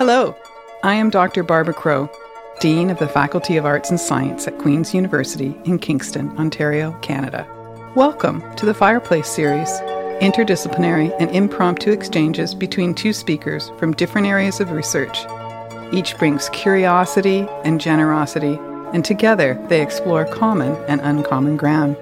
Hello, I am Dr. Barbara Crow, Dean of the Faculty of Arts and Science at Queen's University in Kingston, Ontario, Canada. Welcome to the Fireplace Series, interdisciplinary and impromptu exchanges between two speakers from different areas of research. Each brings curiosity and generosity, and together they explore common and uncommon ground.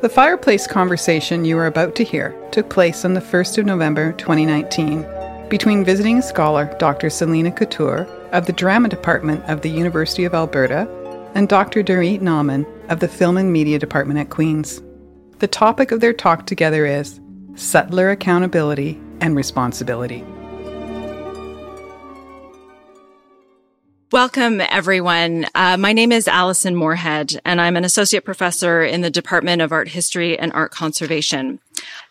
The fireplace conversation you are about to hear took place on the 1st of November 2019 between visiting scholar Dr. Selena Couture of the Drama Department of the University of Alberta and Dr. Dorit Naaman of the Film and Media Department at Queen's. The topic of their talk together is settler accountability and responsibility. Welcome, everyone. Uh, my name is Allison Morehead, and I'm an associate professor in the Department of Art History and Art Conservation.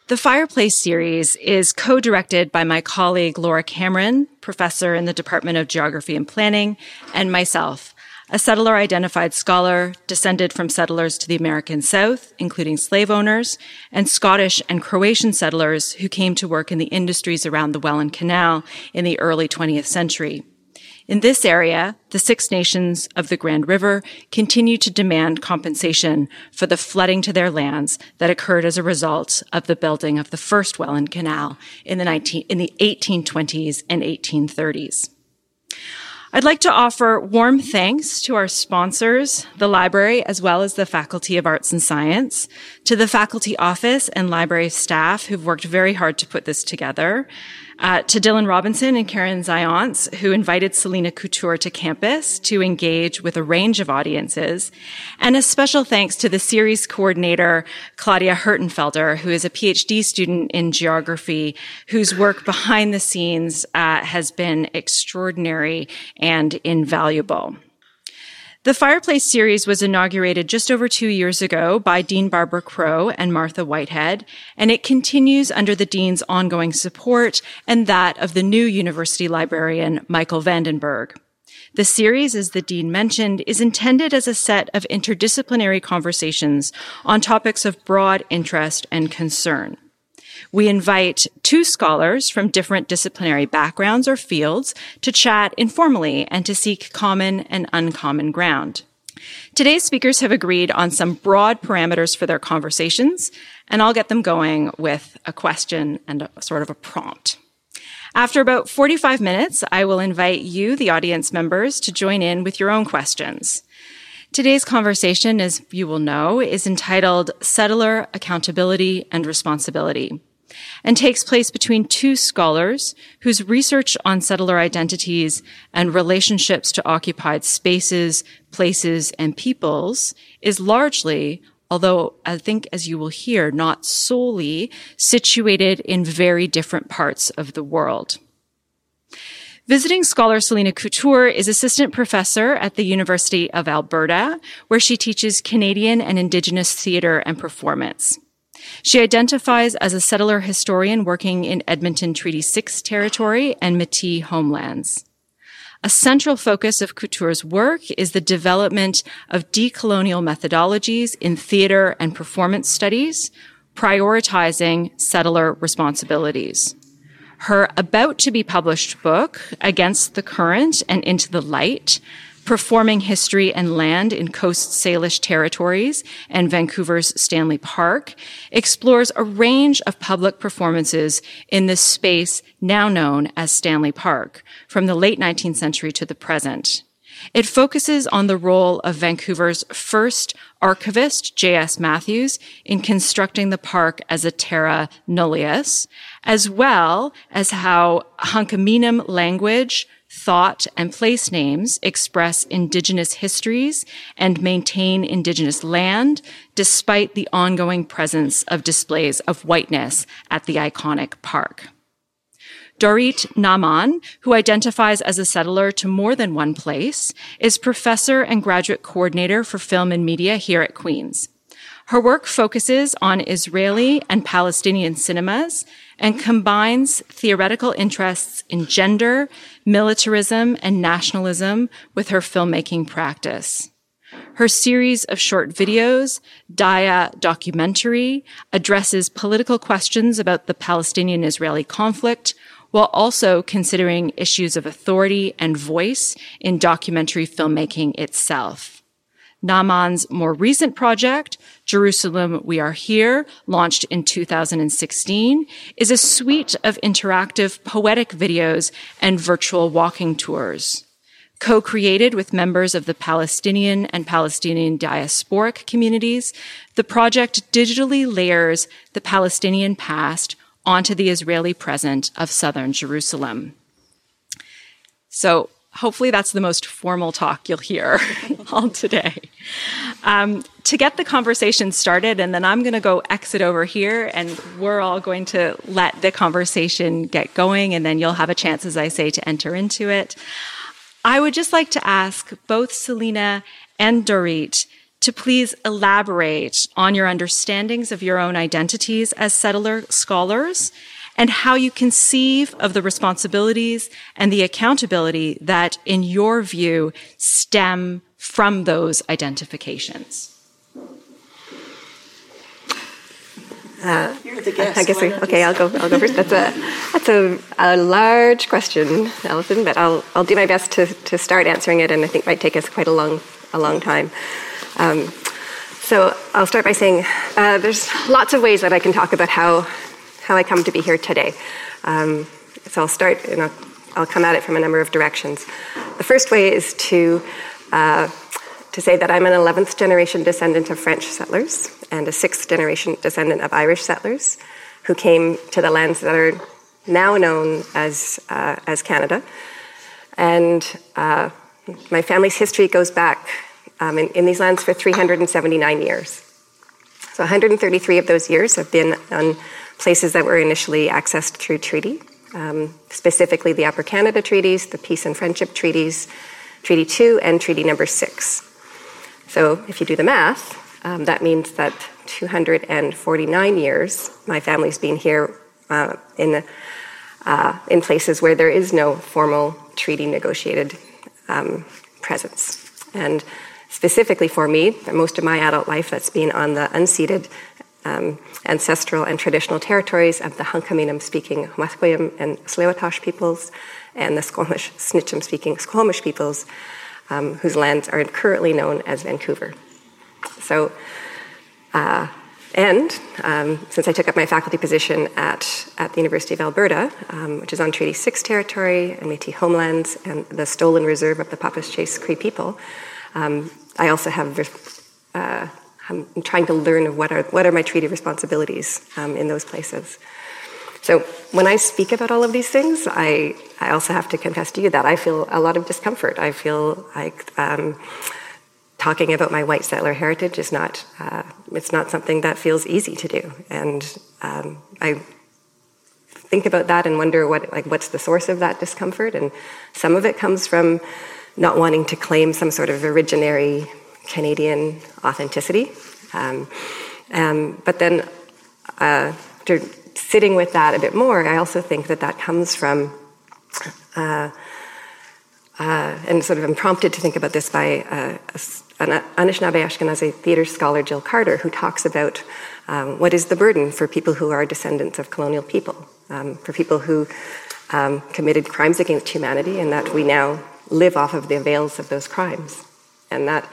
The Fireplace series is co-directed by my colleague Laura Cameron, professor in the Department of Geography and Planning, and myself, a settler identified scholar descended from settlers to the American South, including slave owners, and Scottish and Croatian settlers who came to work in the industries around the Welland Canal in the early 20th century. In this area, the Six Nations of the Grand River continue to demand compensation for the flooding to their lands that occurred as a result of the building of the first Welland Canal in the, 19, in the 1820s and 1830s. I'd like to offer warm thanks to our sponsors, the library, as well as the Faculty of Arts and Science, to the faculty office and library staff who've worked very hard to put this together, uh, to Dylan Robinson and Karen Zions, who invited Selena Couture to campus to engage with a range of audiences. And a special thanks to the series coordinator, Claudia Hertenfelder, who is a PhD student in geography, whose work behind the scenes uh, has been extraordinary and invaluable. The Fireplace series was inaugurated just over two years ago by Dean Barbara Crow and Martha Whitehead, and it continues under the Dean's ongoing support and that of the new university librarian, Michael Vandenberg. The series, as the Dean mentioned, is intended as a set of interdisciplinary conversations on topics of broad interest and concern. We invite two scholars from different disciplinary backgrounds or fields to chat informally and to seek common and uncommon ground. Today's speakers have agreed on some broad parameters for their conversations, and I'll get them going with a question and a sort of a prompt. After about 45 minutes, I will invite you, the audience members, to join in with your own questions. Today's conversation, as you will know, is entitled Settler Accountability and Responsibility and takes place between two scholars whose research on settler identities and relationships to occupied spaces, places, and peoples is largely although I think, as you will hear, not solely situated in very different parts of the world. Visiting scholar Selena Couture is assistant professor at the University of Alberta, where she teaches Canadian and Indigenous theater and performance. She identifies as a settler historian working in Edmonton Treaty 6 territory and Métis homelands. A central focus of Couture's work is the development of decolonial methodologies in theater and performance studies, prioritizing settler responsibilities. Her about to be published book, Against the Current and Into the Light, performing history and land in Coast Salish territories and Vancouver's Stanley Park, explores a range of public performances in this space now known as Stanley Park from the late 19th century to the present. It focuses on the role of Vancouver's first archivist, J.S. Matthews, in constructing the park as a terra nullius, as well as how Hunkaminam language, thought, and place names express indigenous histories and maintain indigenous land despite the ongoing presence of displays of whiteness at the iconic park. Dorit Naaman, who identifies as a settler to more than one place, is professor and graduate coordinator for film and media here at Queen's. Her work focuses on Israeli and Palestinian cinemas and combines theoretical interests in gender, militarism, and nationalism with her filmmaking practice. Her series of short videos, Daya documentary, addresses political questions about the Palestinian-Israeli conflict while also considering issues of authority and voice in documentary filmmaking itself. Naaman's more recent project, Jerusalem We Are Here, launched in 2016, is a suite of interactive poetic videos and virtual walking tours. Co-created with members of the Palestinian and Palestinian diasporic communities, the project digitally layers the Palestinian past onto the Israeli present of southern Jerusalem. So hopefully that's the most formal talk you'll hear all today. Um, to get the conversation started, and then I'm going to go exit over here, and we're all going to let the conversation get going, and then you'll have a chance, as I say, to enter into it. I would just like to ask both Selena and Dorit to please elaborate on your understandings of your own identities as settler scholars and how you conceive of the responsibilities and the accountability that, in your view, stem from those identifications? Uh, You're the guest. I guess we, okay. I'll go. I'll go first. That's a that's a, a large question, Alison. But I'll I'll do my best to, to start answering it, and I think it might take us quite a long a long time. Um, so I'll start by saying uh, there's lots of ways that I can talk about how how I come to be here today. Um, so I'll start, and I'll, I'll, come at it from a number of directions. The first way is to uh, to say that I'm an 11th generation descendant of French settlers and a sixth generation descendant of Irish settlers who came to the lands that are now known as uh, as Canada. And uh, my family's history goes back um, in, in these lands for 379 years. So 133 of those years have been on places that were initially accessed through treaty, um, specifically the Upper Canada Treaties, the Peace and Friendship Treaties, Treaty 2, and Treaty Number 6. So if you do the math, um, that means that 249 years my family's been here uh, in, uh, in places where there is no formal treaty negotiated um, presence. And specifically for me, most of my adult life that's been on the unceded um, ancestral and traditional territories of the Hunkaminam speaking Musqueam and tsleil peoples and the Squamish, Snitcham speaking Squamish peoples, um, whose lands are currently known as Vancouver. So, uh, and um, since I took up my faculty position at, at the University of Alberta, um, which is on Treaty 6 territory and Metis homelands and the stolen reserve of the Papaschase Cree people, um, I also have uh, I'm trying to learn what are, what are my treaty responsibilities um, in those places. So when I speak about all of these things, I, I also have to confess to you that I feel a lot of discomfort. I feel like um, talking about my white settler heritage is not, uh, it's not something that feels easy to do. And um, I think about that and wonder what, like, what's the source of that discomfort. And some of it comes from not wanting to claim some sort of originary Canadian authenticity. Um, um, but then, uh, sitting with that a bit more, I also think that that comes from, uh, uh, and sort of I'm prompted to think about this by uh, an Anishinaabe Ashkenazi theater scholar, Jill Carter, who talks about um, what is the burden for people who are descendants of colonial people, um, for people who um, committed crimes against humanity, and that we now live off of the avails of those crimes. And that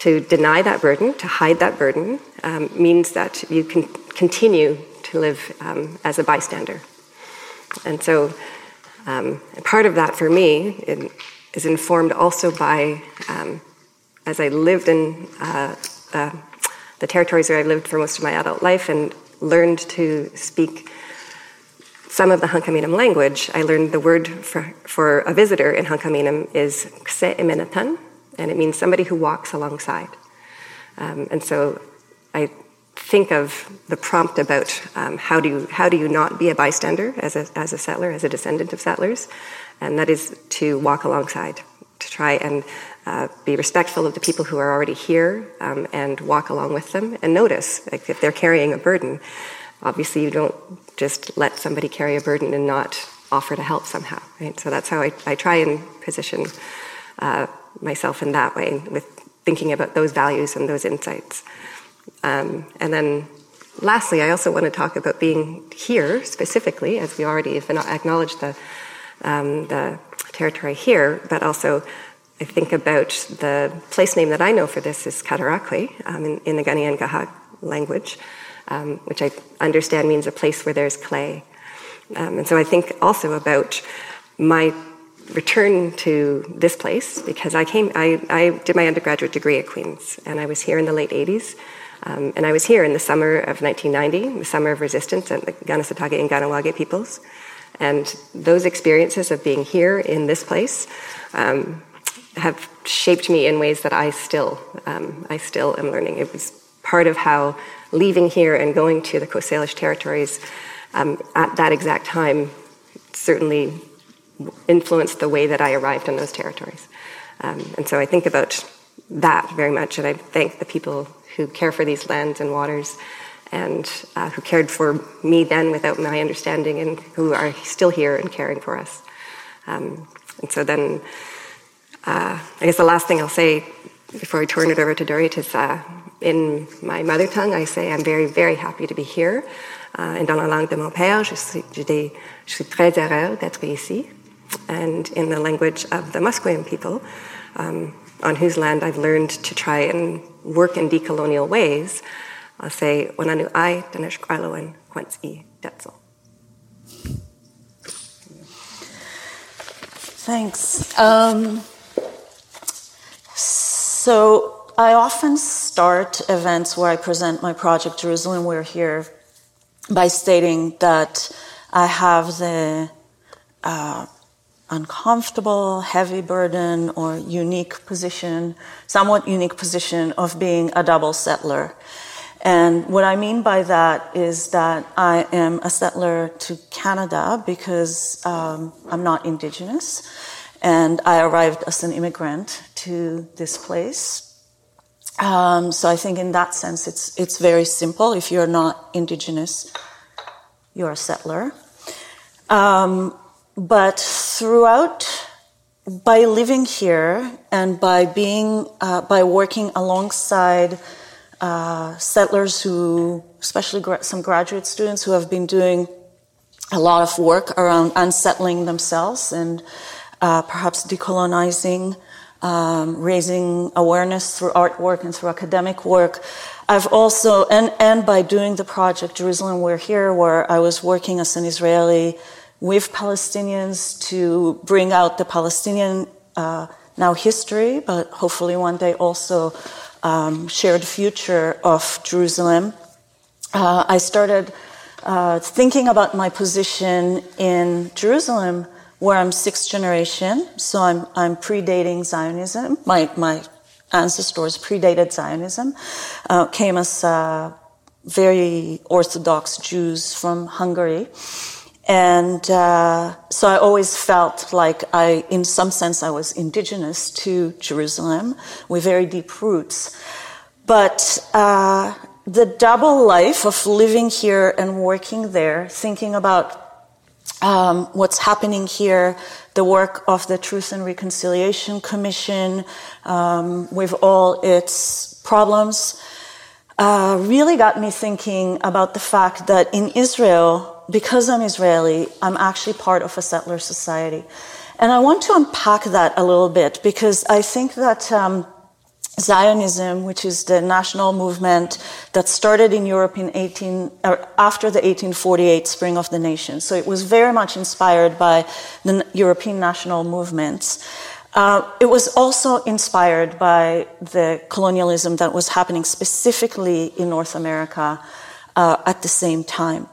to deny that burden, to hide that burden, um, means that you can continue to live um, as a bystander. And so, um, part of that for me is informed also by, um, as I lived in uh, uh, the territories where I lived for most of my adult life and learned to speak some of the Hunkaminam language, I learned the word for, for a visitor in Hunkaminam is kse imenatan, and it means somebody who walks alongside. Um, and so I think of the prompt about um, how, do you, how do you not be a bystander as a, as a settler, as a descendant of settlers, and that is to walk alongside, to try and uh, be respectful of the people who are already here um, and walk along with them and notice like, if they're carrying a burden. Obviously, you don't just let somebody carry a burden and not offer to help somehow, right? So that's how I, I try and position uh, myself in that way with thinking about those values and those insights. Um, and then lastly, I also want to talk about being here specifically, as we already have acknowledged the, um, the territory here, but also I think about the place name that I know for this is Cataraqui um, in, in, the Kanien'kehá:ka language, um, which I understand means a place where there's clay. Um, and so I think also about my return to this place because I came, I, I did my undergraduate degree at Queen's and I was here in the late 80s. Um, and I was here in the summer of 1990, the summer of resistance at the Kanesatake and Kahnawake peoples. And those experiences of being here in this place um, have shaped me in ways that I still, um, I still am learning. It was part of how leaving here and going to the Coast Salish territories um, at that exact time certainly influenced the way that I arrived in those territories. Um, and so I think about that very much, and I thank the people who care for these lands and waters and uh, who cared for me then without my understanding and who are still here and caring for us. Um, and so then, uh, I guess the last thing I'll say before I turn it over to Dorit is uh, in my mother tongue, I say I'm very, very happy to be here. Uh, et dans la langue de mon père, je suis, je dis, je suis très heureux d'être ici. And in the language of the Musqueam people, um, on whose land I've learned to try and work in decolonial ways, I'll say, Wananu ai Danesh Kraloen Quents i Detzel. Thanks. Um, so I often start events where I present my project, Jerusalem We're Here, by stating that I have the uh, uncomfortable, heavy burden, or unique position, somewhat unique position of being a double settler. And what I mean by that is that I am a settler to Canada because um, I'm not Indigenous, and I arrived as an immigrant to this place. Um, so I think in that sense, it's it's very simple. If you're not Indigenous, you're a settler. Um, but throughout, by living here and by being, uh, by working alongside uh, settlers who, especially gra- some graduate students who have been doing a lot of work around unsettling themselves and uh, perhaps decolonizing, um, raising awareness through artwork and through academic work. I've also, and, and by doing the project Jerusalem We're Here, where I was working as an Israeli with Palestinians to bring out the Palestinian uh, now history, but hopefully one day also um, shared future of Jerusalem. Uh, I started uh, thinking about my position in Jerusalem, where I'm sixth generation, so I'm, I'm predating Zionism. My, my ancestors predated Zionism, uh, came as uh, very Orthodox Jews from Hungary. And uh, so I always felt like I, in some sense, I was indigenous to Jerusalem with very deep roots. But uh, the double life of living here and working there, thinking about um, what's happening here, the work of the Truth and Reconciliation Commission um, with all its problems, uh, really got me thinking about the fact that in Israel, because I'm Israeli, I'm actually part of a settler society. And I want to unpack that a little bit because I think that um, Zionism, which is the national movement that started in Europe in 18, after the 1848 Spring of the Nation, so it was very much inspired by the European national movements. Uh, it was also inspired by the colonialism that was happening specifically in North America uh, at the same time.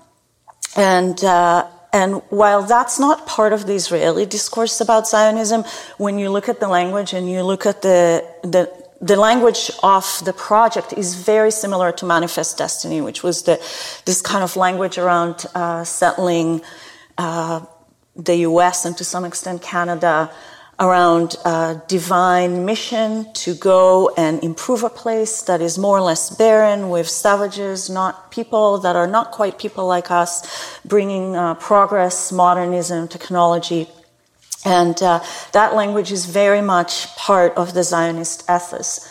And, uh, and while that's not part of the Israeli discourse about Zionism, when you look at the language and you look at the, the, the language of the project is very similar to Manifest Destiny, which was the, this kind of language around uh, settling uh, the US and to some extent Canada around a divine mission to go and improve a place that is more or less barren with savages, not people that are not quite people like us, bringing uh, progress, modernism, technology. And uh, that language is very much part of the Zionist ethos.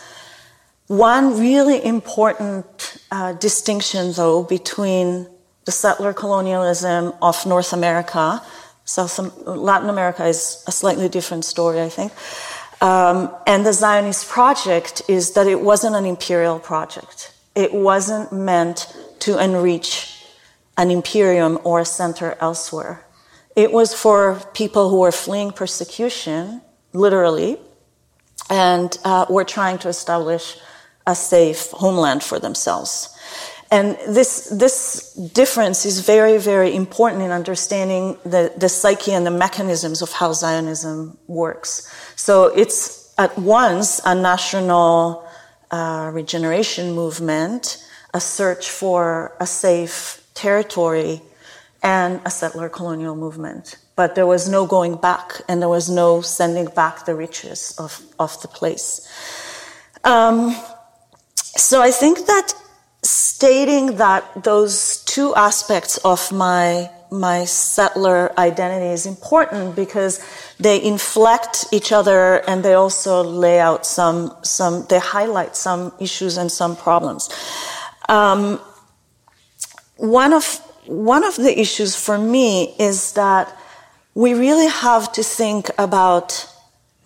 one really important uh, distinction, though, between the settler colonialism of North America, South Latin America is a slightly different story, I think, um, and the Zionist project is that it wasn't an imperial project. It wasn't meant to enrich an imperium or a center elsewhere. It was for people who were fleeing persecution, literally, and uh, were trying to establish a safe homeland for themselves. And this, this difference is very, very important in understanding the, the psyche and the mechanisms of how Zionism works. So it's at once a national uh, regeneration movement, a search for a safe territory, and a settler colonial movement. But there was no going back, and there was no sending back the riches of, of the place. Um, so I think that stating that those two aspects of my my settler identity is important because they inflect each other and they also lay out some some they highlight some issues and some problems. Um, one of one of the issues for me is that we really have to think about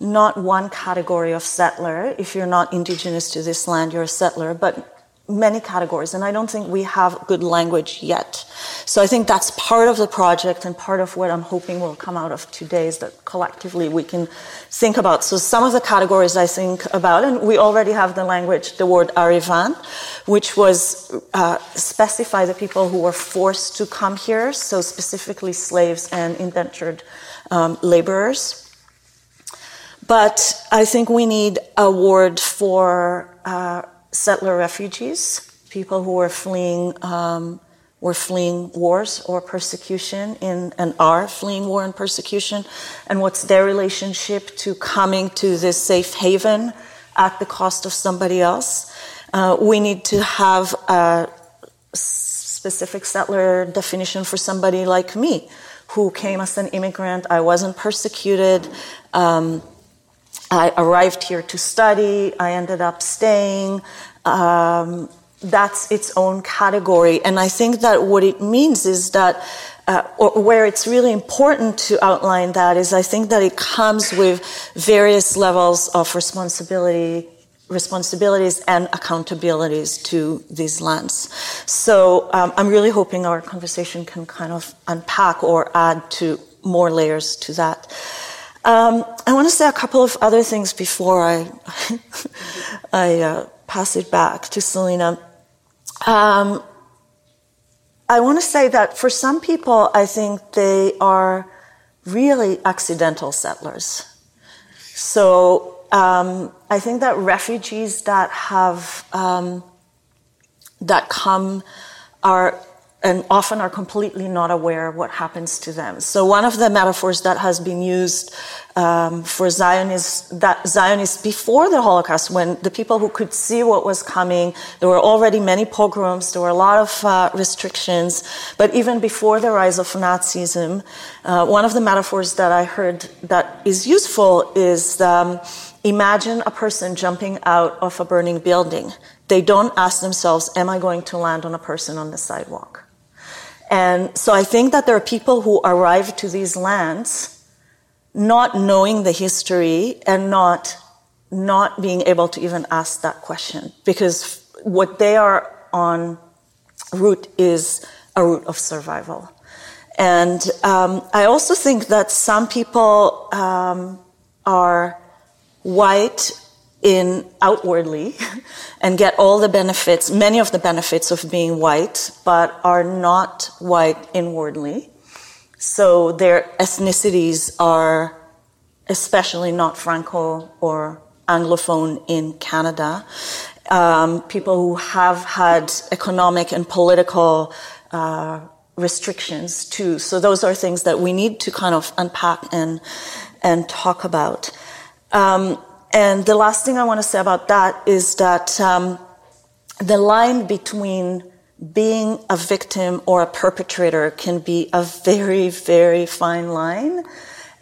not one category of settler. If you're not indigenous to this land, you're a settler, but many categories, and I don't think we have good language yet. So I think that's part of the project and part of what I'm hoping will come out of today is that collectively we can think about. So some of the categories I think about, and we already have the language, the word arrivant, which was uh, specify the people who were forced to come here, so specifically slaves and indentured um, laborers. But I think we need a word for uh, settler refugees, people who were fleeing um, were fleeing wars or persecution in and are fleeing war and persecution, and what's their relationship to coming to this safe haven at the cost of somebody else. Uh, we need to have a specific settler definition for somebody like me, who came as an immigrant. I wasn't persecuted. Um, I arrived here to study. I ended up staying. Um, that's its own category. And I think that what it means is that, uh, or where it's really important to outline that is I think that it comes with various levels of responsibility responsibilities and accountabilities to these lands. So um, I'm really hoping our conversation can kind of unpack or add to more layers to that. Um, I want to say a couple of other things before I I uh, pass it back to Selena. Um, I want to say that for some people, I think they are really accidental settlers. So um, I think that refugees that have um, that come are and often are completely not aware what happens to them. So one of the metaphors that has been used um, for Zionists, that Zionists before the Holocaust, when the people who could see what was coming, there were already many pogroms, there were a lot of uh, restrictions, but even before the rise of Nazism, uh, one of the metaphors that I heard that is useful is um, imagine a person jumping out of a burning building. They don't ask themselves, am I going to land on a person on the sidewalk? And so I think that there are people who arrive to these lands not knowing the history and not, not being able to even ask that question because what they are on route is a route of survival. And um, I also think that some people um, are white in outwardly and get all the benefits, many of the benefits of being white, but are not white inwardly. So their ethnicities are especially not Franco or Anglophone in Canada. Um, people who have had economic and political uh, restrictions too. So those are things that we need to kind of unpack and and talk about. Um, and the last thing I want to say about that is that um, the line between being a victim or a perpetrator can be a very, very fine line.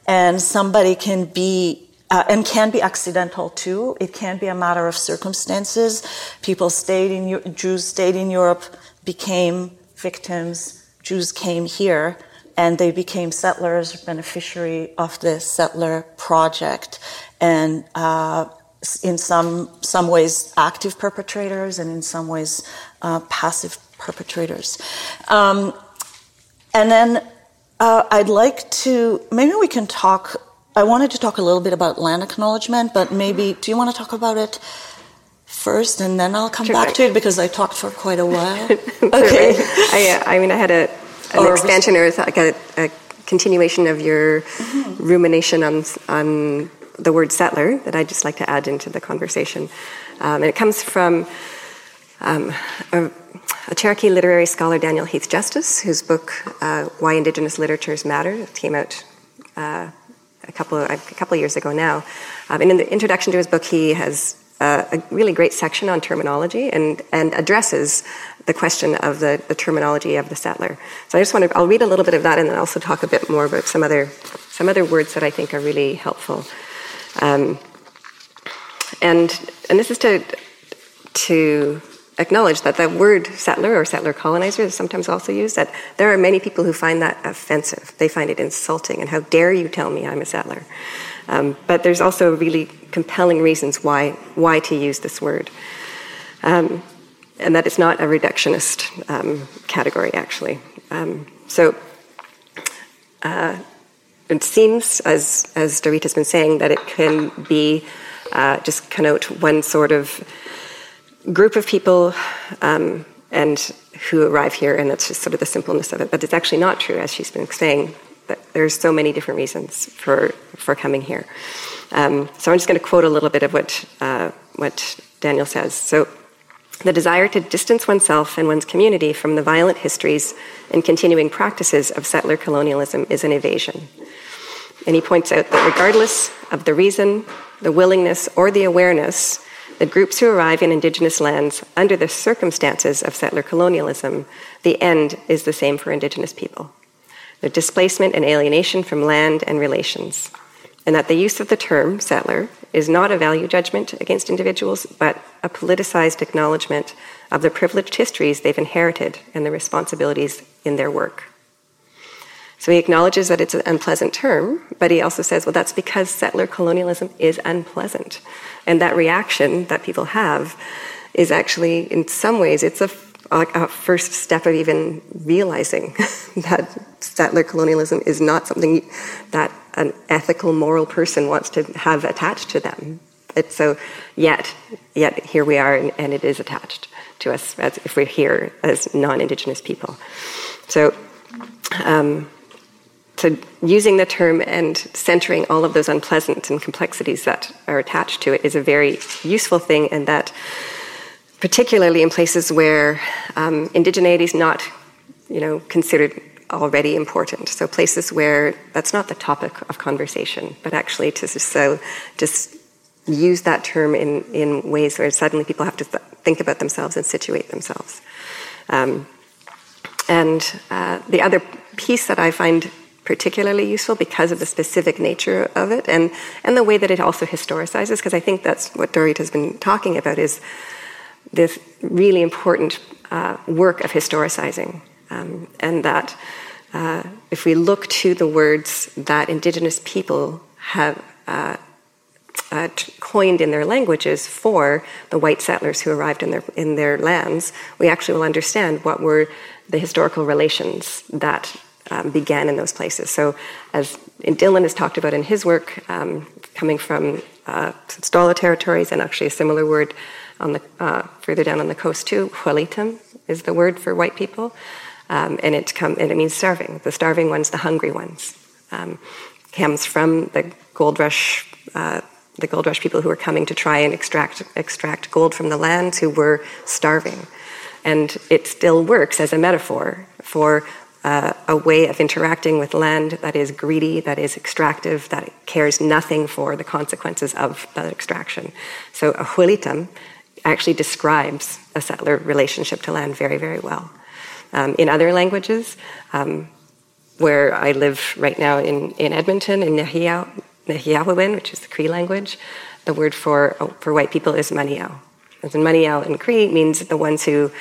And somebody can be uh, and can be accidental too. It can be a matter of circumstances. People stayed in Jews stayed in Europe, became victims. Jews came here, and they became settlers, beneficiary of the settler project, and uh, in some some ways active perpetrators, and in some ways uh, passive perpetrators. Um, and then uh, I'd like to maybe we can talk I wanted to talk a little bit about land acknowledgement, but maybe do you want to talk about it first, and then I'll come sure. back to it because I talked for quite a while. okay. I, uh, I, mean, I had a, an or expansion or like a, a, continuation of your mm-hmm. rumination on on the word settler that I'd just like to add into the conversation, um, and it comes from. Um, a, a, Cherokee literary scholar, Daniel Heath Justice, whose book, uh, Why Indigenous Literatures Matter, came out uh, a couple a couple years ago now. Um, and in the introduction to his book, he has uh, a really great section on terminology and, and addresses the question of the, the terminology of the settler. So I just want to, I'll read a little bit of that and then also talk a bit more about some other, some other words that I think are really helpful. Um, and, and this is to, to acknowledge that the word settler or settler colonizer is sometimes also used, that there are many people who find that offensive. They find it insulting, and how dare you tell me I'm a settler? Um, but there's also really compelling reasons why, why to use this word. Um, and that it's not a reductionist um, category, actually. Um, so uh, it seems, as, as Dorita's been saying, that it can be uh, just connote one sort of group of people um, and who arrive here, and that's just sort of the simpleness of it. But it's actually not true, as she's been saying. That there's so many different reasons for for coming here. Um, so I'm just going to quote a little bit of what uh, what Daniel says. So. The desire to distance oneself and one's community from the violent histories and continuing practices of settler colonialism is an evasion. And he points out that regardless of the reason, the willingness, or the awareness that groups who arrive in indigenous lands under the circumstances of settler colonialism, the end is the same for indigenous people the displacement and alienation from land and relations. And that the use of the term settler is not a value judgment against individuals, but a politicized acknowledgement of the privileged histories they've inherited and the responsibilities in their work. So he acknowledges that it's an unpleasant term, but he also says, well, that's because settler colonialism is unpleasant. And that reaction that people have is actually, in some ways, it's a, a first step of even realizing that settler colonialism is not something that an ethical, moral person wants to have attached to them. It's so yet, yet here we are, and, and it is attached to us as if we're here as non-indigenous people. So. Um, so, using the term and centering all of those unpleasant and complexities that are attached to it is a very useful thing, and that particularly in places where um, indigeneity is not, you know, considered already important. So, places where that's not the topic of conversation, but actually to so just use that term in, in ways where suddenly people have to th- think about themselves and situate themselves. Um, and uh, the other piece that I find particularly useful because of the specific nature of it and, and the way that it also historicizes, because I think that's what Dorit has been talking about is this really important uh, work of historicizing. Um, and that uh, if we look to the words that indigenous people have uh, uh, coined in their languages for the white settlers who arrived in their, in their lands, we actually will understand what were the historical relations that um, began in those places. So, as Dylan has talked about in his work, um, coming from uh, territories, and actually a similar word on the uh, further down on the coast too, Hualitam is the word for white people, um, and it come and it means starving. The starving ones, the hungry ones, um, comes from the gold rush. Uh, the gold rush people who were coming to try and extract extract gold from the lands who were starving, and it still works as a metaphor for uh, a way of interacting with land that is greedy, that is extractive, that cares nothing for the consequences of that extraction. So a huilitam actually describes a settler relationship to land very, very well. Um, in other languages, um, where I live right now in, in Edmonton, in Nehiyahuin, which is the Cree language. The word for, for white people is Maniao. And Maniao in Cree means the ones who,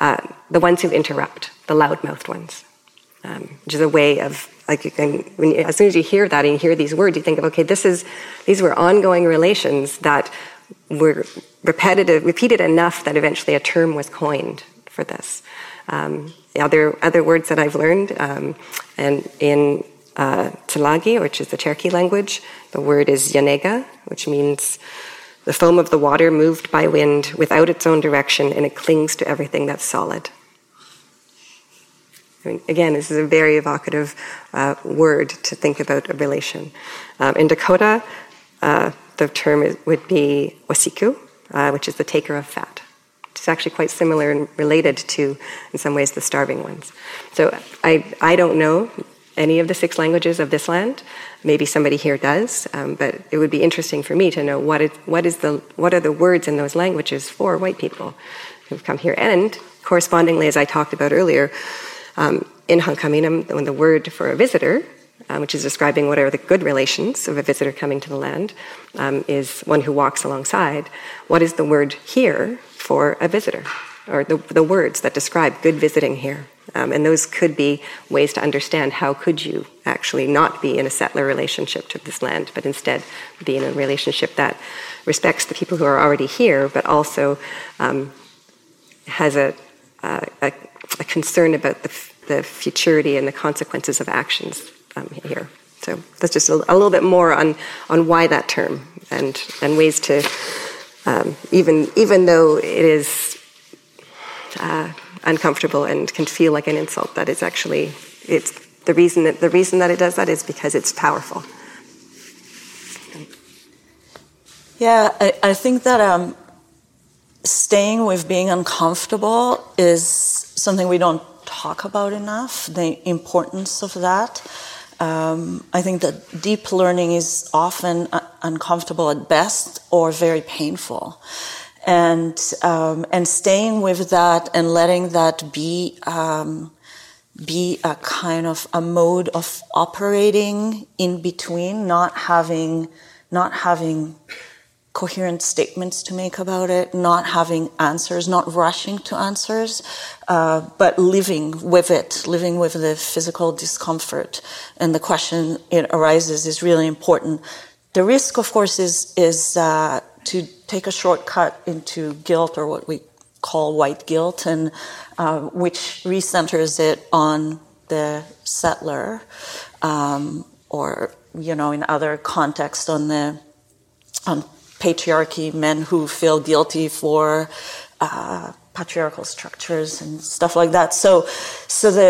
uh, the ones who interrupt, the loud-mouthed ones, um, which is a way of like you can, when you, as soon as you hear that and you hear these words, you think of okay, this is these were ongoing relations that were repetitive, repeated enough that eventually a term was coined for this. Um, other other words that I've learned, um, and in uh, Tsalagi, which is the Cherokee language, the word is yanega, which means the foam of the water moved by wind without its own direction, and it clings to everything that's solid. Again, this is a very evocative uh, word to think about a relation. Um, in Dakota, uh, the term is, would be wasiku, uh, which is the taker of fat. It's actually quite similar and related to, in some ways, the starving ones. So I, I don't know any of the six languages of this land. Maybe somebody here does, um, but it would be interesting for me to know what is, what is the what are the words in those languages for white people who've come here. And correspondingly, as I talked about earlier, um, in Hunkaminam, when the word for a visitor, um, which is describing what are the good relations of a visitor coming to the land, um, is one who walks alongside. What is the word here for a visitor? Or the, the words that describe good visiting here. Um, and those could be ways to understand how could you actually not be in a settler relationship to this land, but instead be in a relationship that respects the people who are already here, but also um, has a, a, a concern about the the futurity and the consequences of actions um, here. So that's just a, a, little bit more on, on why that term and, and ways to, um, even, even though it is uh, uncomfortable and can feel like an insult, that it's actually, it's the reason that, the reason that it does that is because it's powerful. Yeah, I, I think that um, staying with being uncomfortable is something we don't talk about enough, the importance of that. Um, I think that deep learning is often uncomfortable at best or very painful. And, um, and staying with that and letting that be, um, be a kind of a mode of operating in between, not having, not having coherent statements to make about it, not having answers, not rushing to answers, uh, but living with it, living with the physical discomfort. And the question it arises is really important. The risk, of course, is is uh, to take a shortcut into guilt or what we call white guilt, and uh, which recenters it on the settler, um, or you know, in other contexts, on the on patriarchy, men who feel guilty for uh, patriarchal structures and stuff like that. So, so the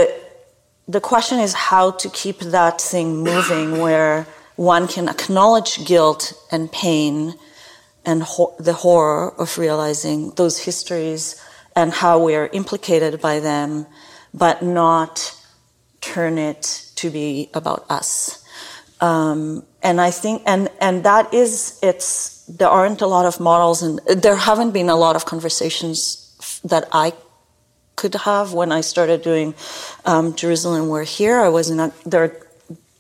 the question is how to keep that thing moving, where one can acknowledge guilt and pain and ho- the horror of realizing those histories and how we are implicated by them, but not turn it to be about us. Um, and I think, and and that is, it's there aren't a lot of models, and there haven't been a lot of conversations that I could have when I started doing um, Jerusalem We're Here. I was in a, there are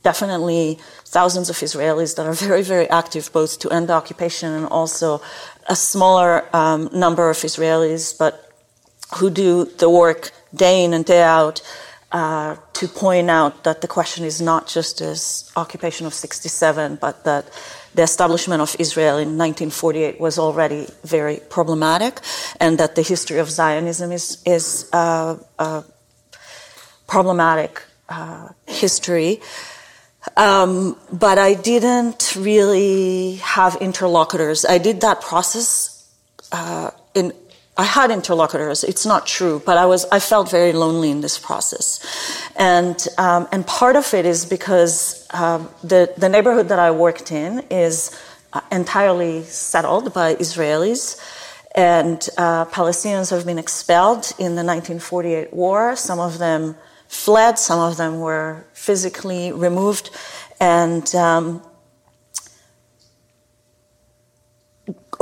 definitely thousands of Israelis that are very, very active both to end the occupation and also a smaller um, number of Israelis, but who do the work day in and day out uh, to point out that the question is not just this occupation of 67, but that the establishment of Israel in 1948 was already very problematic, and that the history of Zionism is, is uh, a problematic uh, history. Um, but I didn't really have interlocutors. I did that process uh, in I had interlocutors. It's not true, but I was I felt very lonely in this process, and um, and part of it is because um, the the neighborhood that I worked in is uh, entirely settled by Israelis, and uh, Palestinians have been expelled in the 1948 war. Some of them fled. Some of them were physically removed, and um,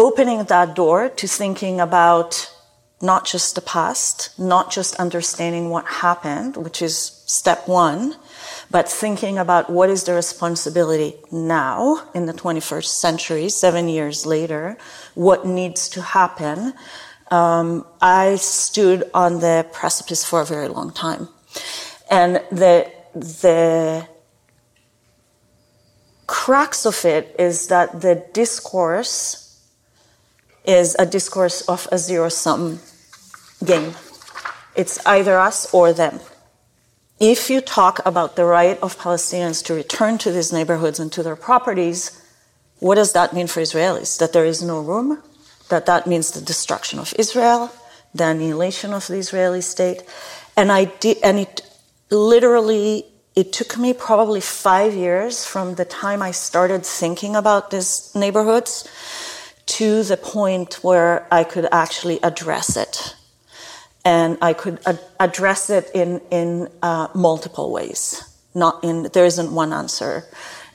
opening that door to thinking about not just the past, not just understanding what happened, which is step one, but thinking about what is the responsibility now in the 21st century, seven years later, what needs to happen, um, I stood on the precipice for a very long time. And the, the crux of it is that the discourse is a discourse of a zero sum game. It's either us or them if you talk about the right of Palestinians to return to these neighborhoods and to their properties, what does that mean for Israelis? That there is no room? That that means the destruction of Israel, the annihilation of the Israeli state? And I did, and it literally, it took me probably five years from the time I started thinking about these neighborhoods to the point where I could actually address it and I could ad- address it in in uh, multiple ways. Not in there isn't one answer,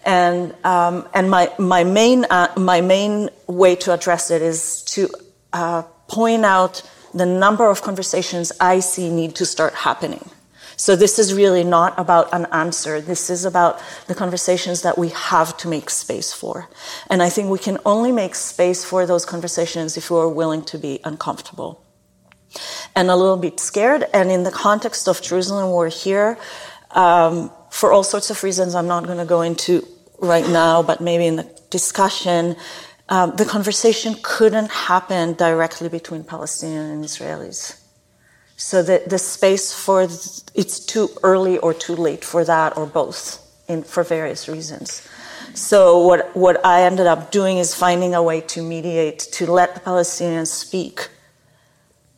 and um, and my my main uh, my main way to address it is to uh, point out the number of conversations I see need to start happening. So this is really not about an answer. This is about the conversations that we have to make space for. And I think we can only make space for those conversations if we're willing to be uncomfortable and a little bit scared. And in the context of Jerusalem, we're here um, for all sorts of reasons I'm not going to go into right now, but maybe in the discussion. Um, the conversation couldn't happen directly between Palestinians and Israelis. So the, the space for it's too early or too late for that or both in, for various reasons. So what, what I ended up doing is finding a way to mediate, to let the Palestinians speak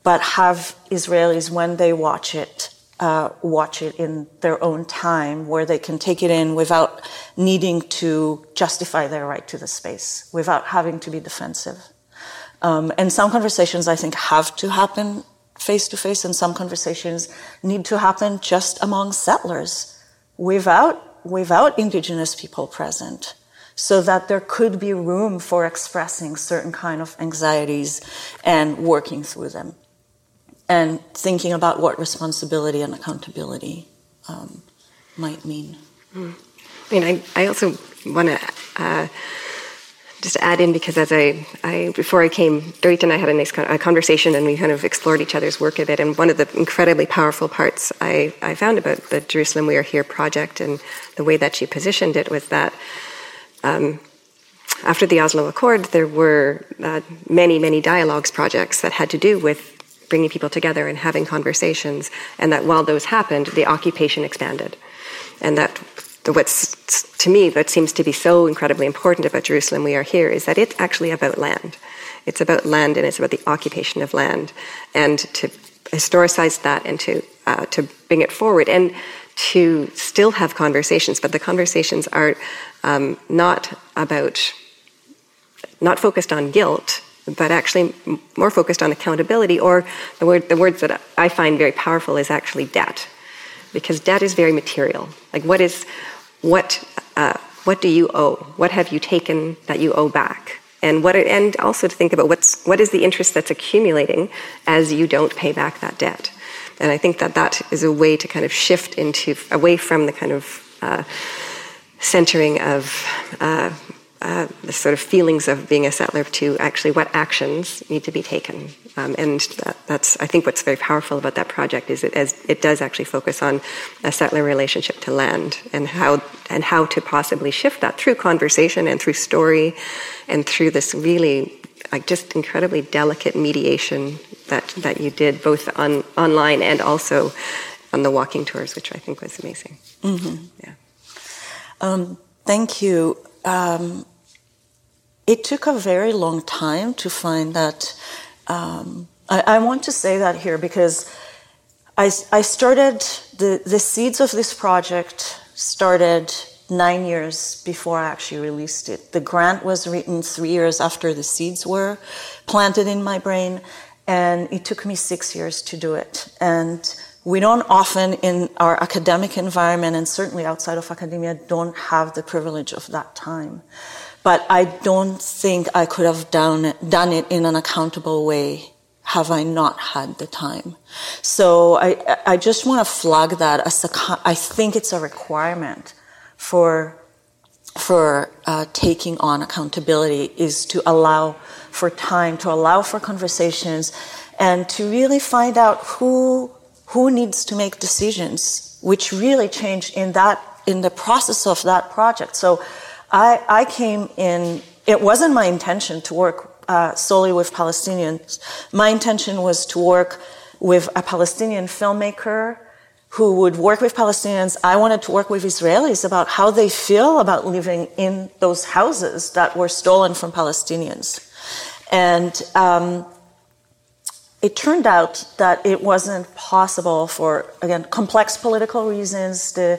but have Israelis, when they watch it, uh, watch it in their own time, where they can take it in without needing to justify their right to the space, without having to be defensive. Um, and some conversations, I think, have to happen face to face, and some conversations need to happen just among settlers, without without indigenous people present so that there could be room for expressing certain kind of anxieties and working through them and thinking about what responsibility and accountability um, might mean. Mm. I mean, I, I also want to uh, just to add in because as I, I before I came, Dorit and I had a nice a conversation and we kind of explored each other's work a bit. And one of the incredibly powerful parts I, I found about the Jerusalem We Are Here project and the way that she positioned it was that um, after the Oslo Accord, there were uh, many, many dialogues projects that had to do with bringing people together and having conversations, and that while those happened, the occupation expanded. And that what's to me what seems to be so incredibly important about Jerusalem we are here is that it's actually about land. It's about land and it's about the occupation of land, and to historicize that and to uh, to bring it forward and to still have conversations, but the conversations are um, not about not focused on guilt but actually more focused on accountability, or the, word, the words that I find very powerful is actually debt, because debt is very material. Like, what is, what, uh, what do you owe? What have you taken that you owe back? And what, and also to think about what's, what is the interest that's accumulating as you don't pay back that debt. And I think that that is a way to kind of shift into away from the kind of uh, centering of uh, uh, the sort of feelings of being a settler to actually what actions need to be taken. Um, and that, that's, I think, what's very powerful about that project is it, as it does actually focus on a settler relationship to land and how and how to possibly shift that through conversation and through story and through this really like just incredibly delicate mediation that that you did both on online and also on the walking tours, which I think was amazing. Mm-hmm. Yeah. Um, thank you um, it took a very long time to find that. Um, I, I, want to say that here because I, I started the, the seeds of this project started nine years before I actually released it. The grant was written three years after the seeds were planted in my brain, and it took me six years to do it. And we don't often in our academic environment and certainly outside of academia don't have the privilege of that time but i don't think i could have done it, done it in an accountable way have I not had the time? So I, I just want to flag that as a, I think it's a requirement for, for uh, taking on accountability is to allow for time, to allow for conversations, and to really find out who, who needs to make decisions, which really changed in that, in the process of that project. So I, I came in, it wasn't my intention to work uh, solely with Palestinians. My intention was to work with a Palestinian filmmaker who would work with Palestinians. I wanted to work with Israelis about how they feel about living in those houses that were stolen from Palestinians. And um, it turned out that it wasn't possible for, again, complex political reasons, the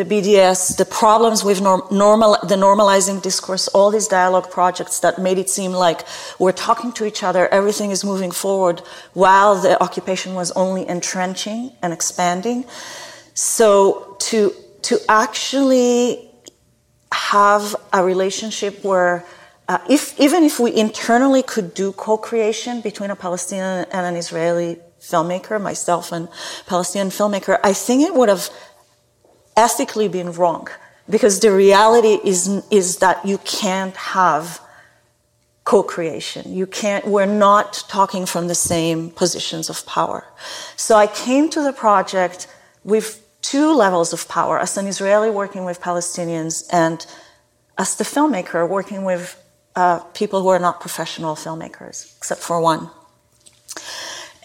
the BDS, the problems with norm, normal, the normalizing discourse, all these dialogue projects that made it seem like we're talking to each other, everything is moving forward, while the occupation was only entrenching and expanding. So to to actually have a relationship where uh, if even if we internally could do co-creation between a Palestinian and an Israeli filmmaker, myself and Palestinian filmmaker, I think it would have ethically been wrong because the reality is, is that you can't have co-creation. You can't, we're not talking from the same positions of power. So I came to the project with two levels of power, as an Israeli working with Palestinians and as the filmmaker working with uh, people who are not professional filmmakers, except for one.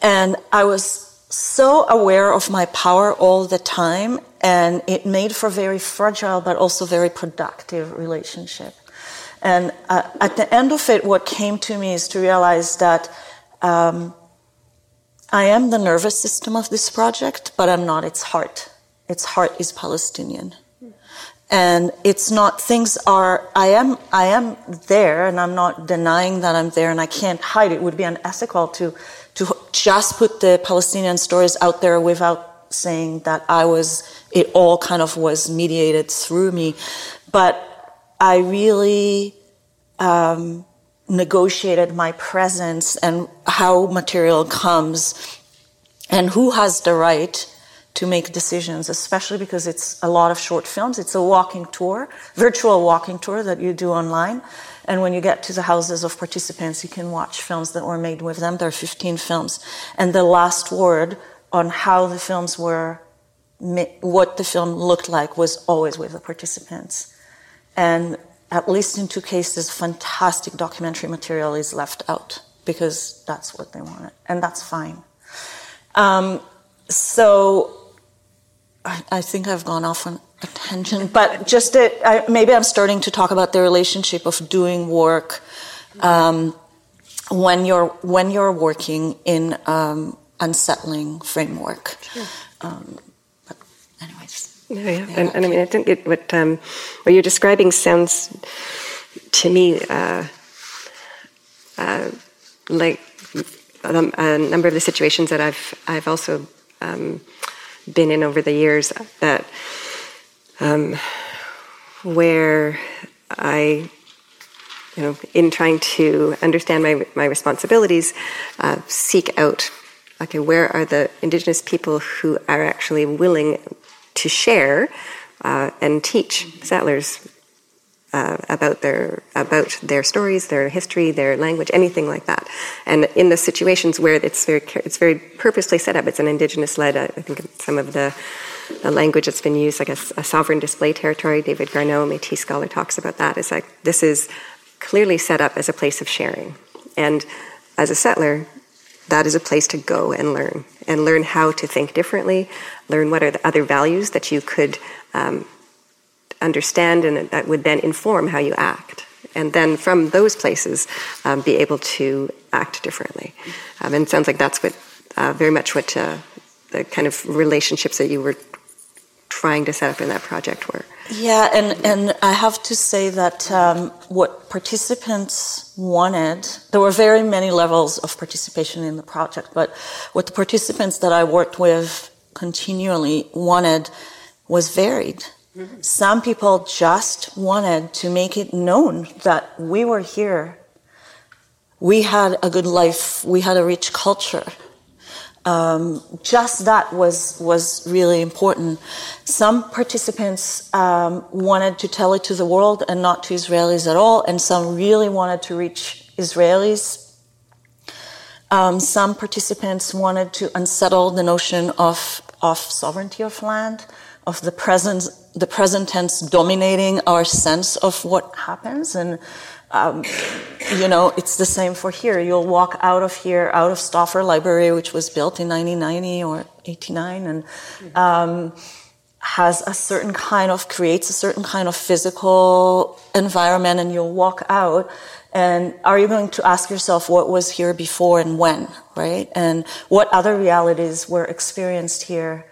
And I was so aware of my power all the time, and it made for a very fragile but also very productive relationship. And uh, at the end of it, what came to me is to realize that um, I am the nervous system of this project, but I'm not its heart. Its heart is Palestinian. And it's not, things are, I am, I am there and I'm not denying that I'm there and I can't hide. It would be unethical to to just put the Palestinian stories out there without saying that I was, it all kind of was mediated through me. But I really um, negotiated my presence and how material comes and who has the right to make decisions, especially because it's a lot of short films. It's a walking tour, virtual walking tour that you do online. And when you get to the houses of participants, you can watch films that were made with them. There are 15 films. And the last word on how the films were, what the film looked like was always with the participants. And at least in two cases, fantastic documentary material is left out because that's what they wanted. And that's fine. Um, so I, I, think I've gone off on a tangent, but just that I, maybe I'm starting to talk about the relationship of doing work um, when you're when you're working in um, unsettling framework. Sure. Um, but anyways, yeah, yeah. yeah. And, and, I mean, I think it, what um, what you're describing sounds to me uh, uh, like a, a, number of the situations that I've I've also um, been in over the years that um, where I, you know, in trying to understand my, my responsibilities, uh, seek out, okay, where are the Indigenous people who are actually willing to share uh, and teach settlers uh, about their about their stories, their history, their language, anything like that. And in the situations where it's very it's very purposely set up, it's an indigenous led. I think some of the the language that's been used, like a, a sovereign display territory. David Garneau, Métis scholar, talks about that. It's like this is clearly set up as a place of sharing, and as a settler, that is a place to go and learn and learn how to think differently, learn what are the other values that you could um, understand and that would then inform how you act. And then from those places, um, be able to act differently. Um, and it sounds like that's what uh, very much what uh, the kind of relationships that you were trying to set up in that project were. Yeah, and, and I have to say that um, what participants wanted, there were very many levels of participation in the project, but what the participants that I worked with continually wanted was varied. Some people just wanted to make it known that we were here we had a good life, we had a rich culture. Um, just that was was really important. Some participants um, wanted to tell it to the world and not to Israelis at all, and some really wanted to reach Israelis. Um, some participants wanted to unsettle the notion of of sovereignty of land, of the present the present tense dominating our sense of what happens and um, you know, it's the same for here. You'll walk out of here, out of Stauffer Library, which was built in 1990 or 89, and um, has a certain kind of, creates a certain kind of physical environment, and you'll walk out. And are you going to ask yourself what was here before and when, right? And what other realities were experienced here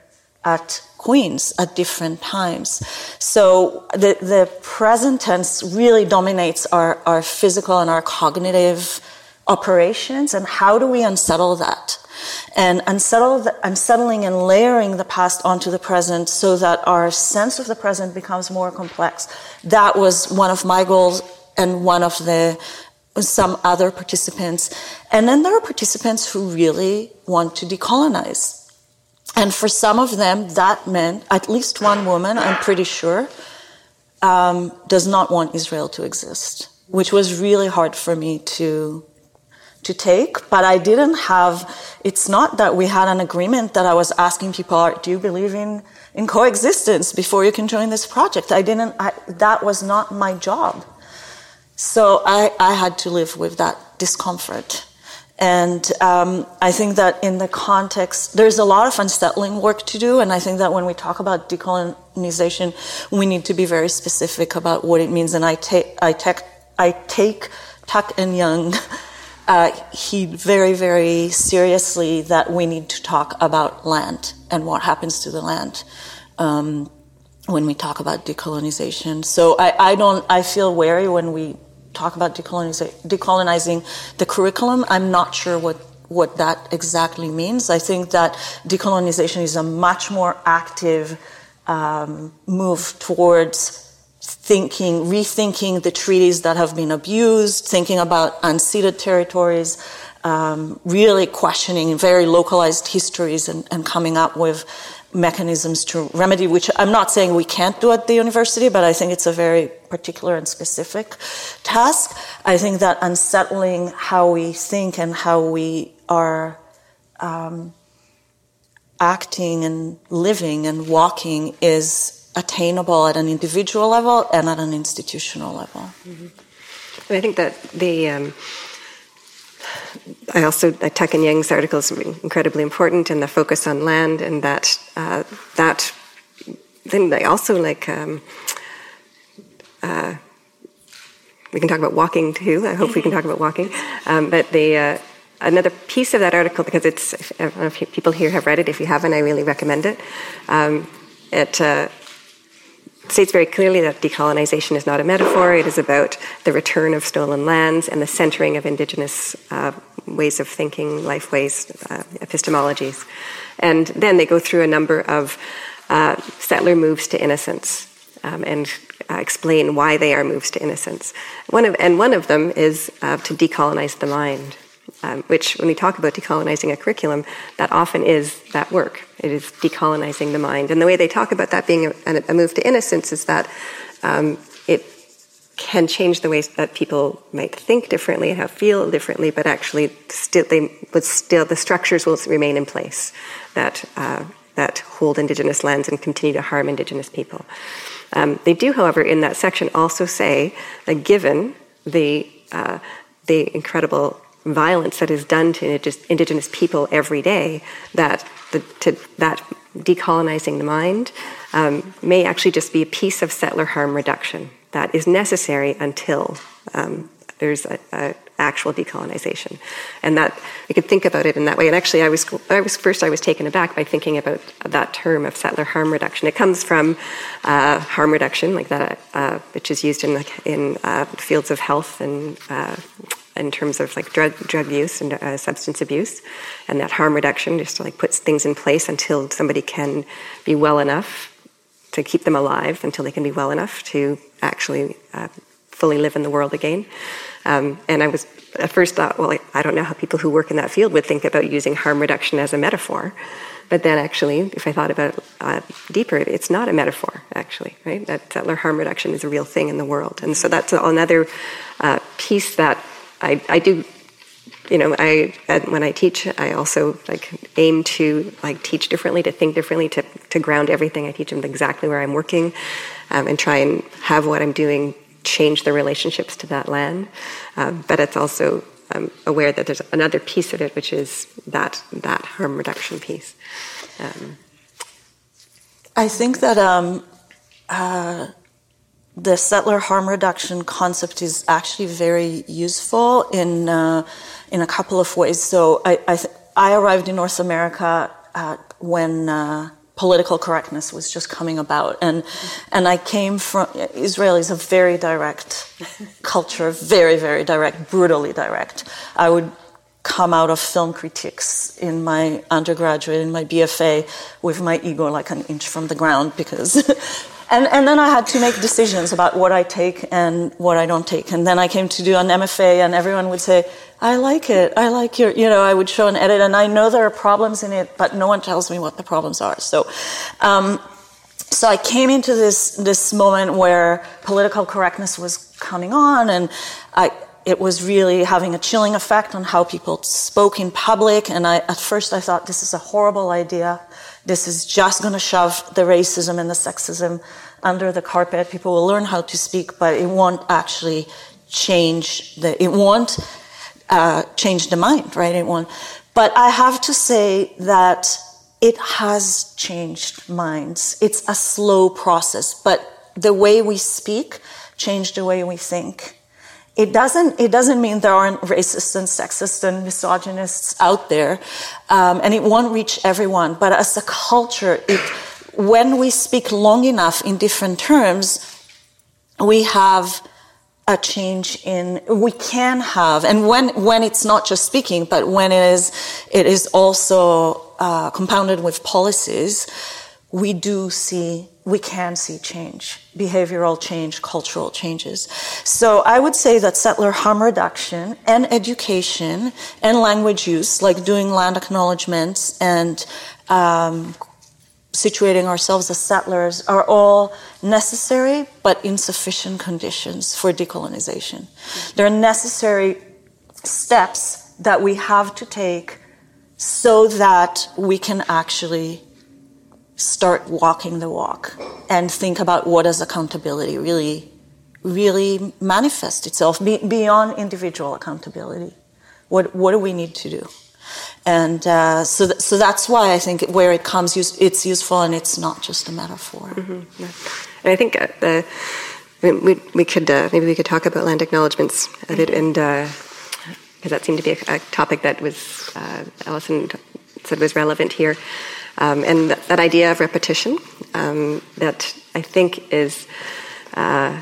at Queens at different times. So the, the present tense really dominates our, our physical and our cognitive operations. And how do we unsettle that? And unsettle the, unsettling and layering the past onto the present so that our sense of the present becomes more complex. That was one of my goals and one of the some other participants. And then there are participants who really want to decolonize and for some of them, that meant at least one woman, I'm pretty sure, um, does not want Israel to exist, which was really hard for me to to take. But I didn't have. It's not that we had an agreement that I was asking people, "Do you believe in in coexistence before you can join this project?" I didn't. I, that was not my job. So I, I had to live with that discomfort. And um, I think that in the context, there's a lot of unsettling work to do. And I think that when we talk about decolonization, we need to be very specific about what it means. And I take, I I take Tuck and Yang uh, he very, very seriously that we need to talk about land and what happens to the land um, when we talk about decolonization. So I, I don't, I feel wary when we talk about decolonizing the curriculum. I'm not sure what what that exactly means. I think that decolonization is a much more active um, move towards thinking, rethinking the treaties that have been abused, thinking about unceded territories, um, really questioning very localized histories and, and coming up with mechanisms to remedy, which I'm not saying we can't do at the university, but I think it's a very particular and specific task. I think that unsettling how we think and how we are um, acting and living and walking is attainable at an individual level and at an institutional level. Mm-hmm. I think that the um, I also uh, Tuck and Yang's article is incredibly important, and the focus on land, and that uh, that then they also like um, uh, we can talk about walking too. I hope we can talk about walking, um, but the uh, another piece of that article because it's I don't know if people here have read it. If you haven't, I really recommend it. Um, it uh, states very clearly that decolonization is not a metaphor. It is about the return of stolen lands and the centering of indigenous uh, ways of thinking, life ways, uh, epistemologies. And then they go through a number of uh, settler moves to innocence um, and uh, explain why they are moves to innocence. One of, and one of them is uh, to decolonize the mind um, which, when we talk about decolonizing a curriculum, that often is that work. It is decolonizing the mind. And the way they talk about that being a, a move to innocence is that um, can change the ways that people might think differently and how feel differently, but actually, still, they would still the structures will remain in place that uh, that hold indigenous lands and continue to harm indigenous people. Um, they do, however, in that section also say that given the uh, the incredible violence that is done to indigenous people every day, that the, to, that decolonizing the mind um, may actually just be a piece of settler harm reduction that is necessary until um, there's a, a, actual decolonization, and that we could think about it in that way. And actually, I was, I was first I was taken aback by thinking about that term of settler harm reduction. It comes from uh, harm reduction, like that, uh, which is used in in uh, fields of health and uh, in terms of like drug drug use and uh, substance abuse, and that harm reduction just like puts things in place until somebody can be well enough to keep them alive until they can be well enough to actually uh, fully live in the world again. Um, and I was at first thought, well, I, don't know how people who work in that field would think about using harm reduction as a metaphor. But then, actually, if I thought about it uh, deeper, it's not a metaphor, actually, right? That settler harm reduction is a real thing in the world. And so that's another uh, piece that I, I do you know i when i teach i also like aim to like teach differently to think differently to, to ground everything. I teach them exactly where i'm working um, and try and have what i'm doing change the relationships to that land. Um, but it's also I'm aware that there's another piece of it which is that that harm reduction piece. Um, i think that um, uh, the settler harm reduction concept is actually very useful in uh, in a couple of ways. So I I, th- I arrived in North America uh, when uh, political correctness was just coming about, and and I came from Israel is a very direct culture, very very direct, brutally direct. I would come out of film critiques in my undergraduate in my BFA with my ego like an inch from the ground because And, and then I had to make decisions about what I take and what I don't take. And then I came to do an MFA, and everyone would say, I like it. I like your, you know, I would show an edit, and I know there are problems in it, but no one tells me what the problems are. So, um, so I came into this, this moment where political correctness was coming on, and I, it was really having a chilling effect on how people spoke in public. And I, at first I thought, this is a horrible idea. This is just going to shove the racism and the sexism under the carpet. People will learn how to speak, but it won't actually change the, it won't uh, change the mind, right? Anyone. But I have to say that it has changed minds. It's a slow process, but the way we speak changed the way we think it doesn't it doesn't mean there aren't racist and sexist and misogynists out there um, and it won't reach everyone but as a culture it, when we speak long enough in different terms we have a change in we can have and when when it's not just speaking but when it is it is also uh, compounded with policies we do see we can see change, behavioral change, cultural changes. So I would say that settler harm reduction and education and language use, like doing land acknowledgements and um, situating ourselves as settlers, are all necessary but insufficient conditions for decolonization. Mm-hmm. They're necessary steps that we have to take so that we can actually start walking the walk and think about what does accountability really really manifest itself beyond individual accountability. What what do we need to do and uh, so th- so that's why I think where it comes it's useful and it's not just a metaphor mm-hmm. yeah. and I think uh, the we, we could uh, maybe we could talk about land acknowledgements a bit and because uh, that seemed to be a, a topic that was uh, Allison said was relevant here um, and th- that idea of repetition um, that I think is uh,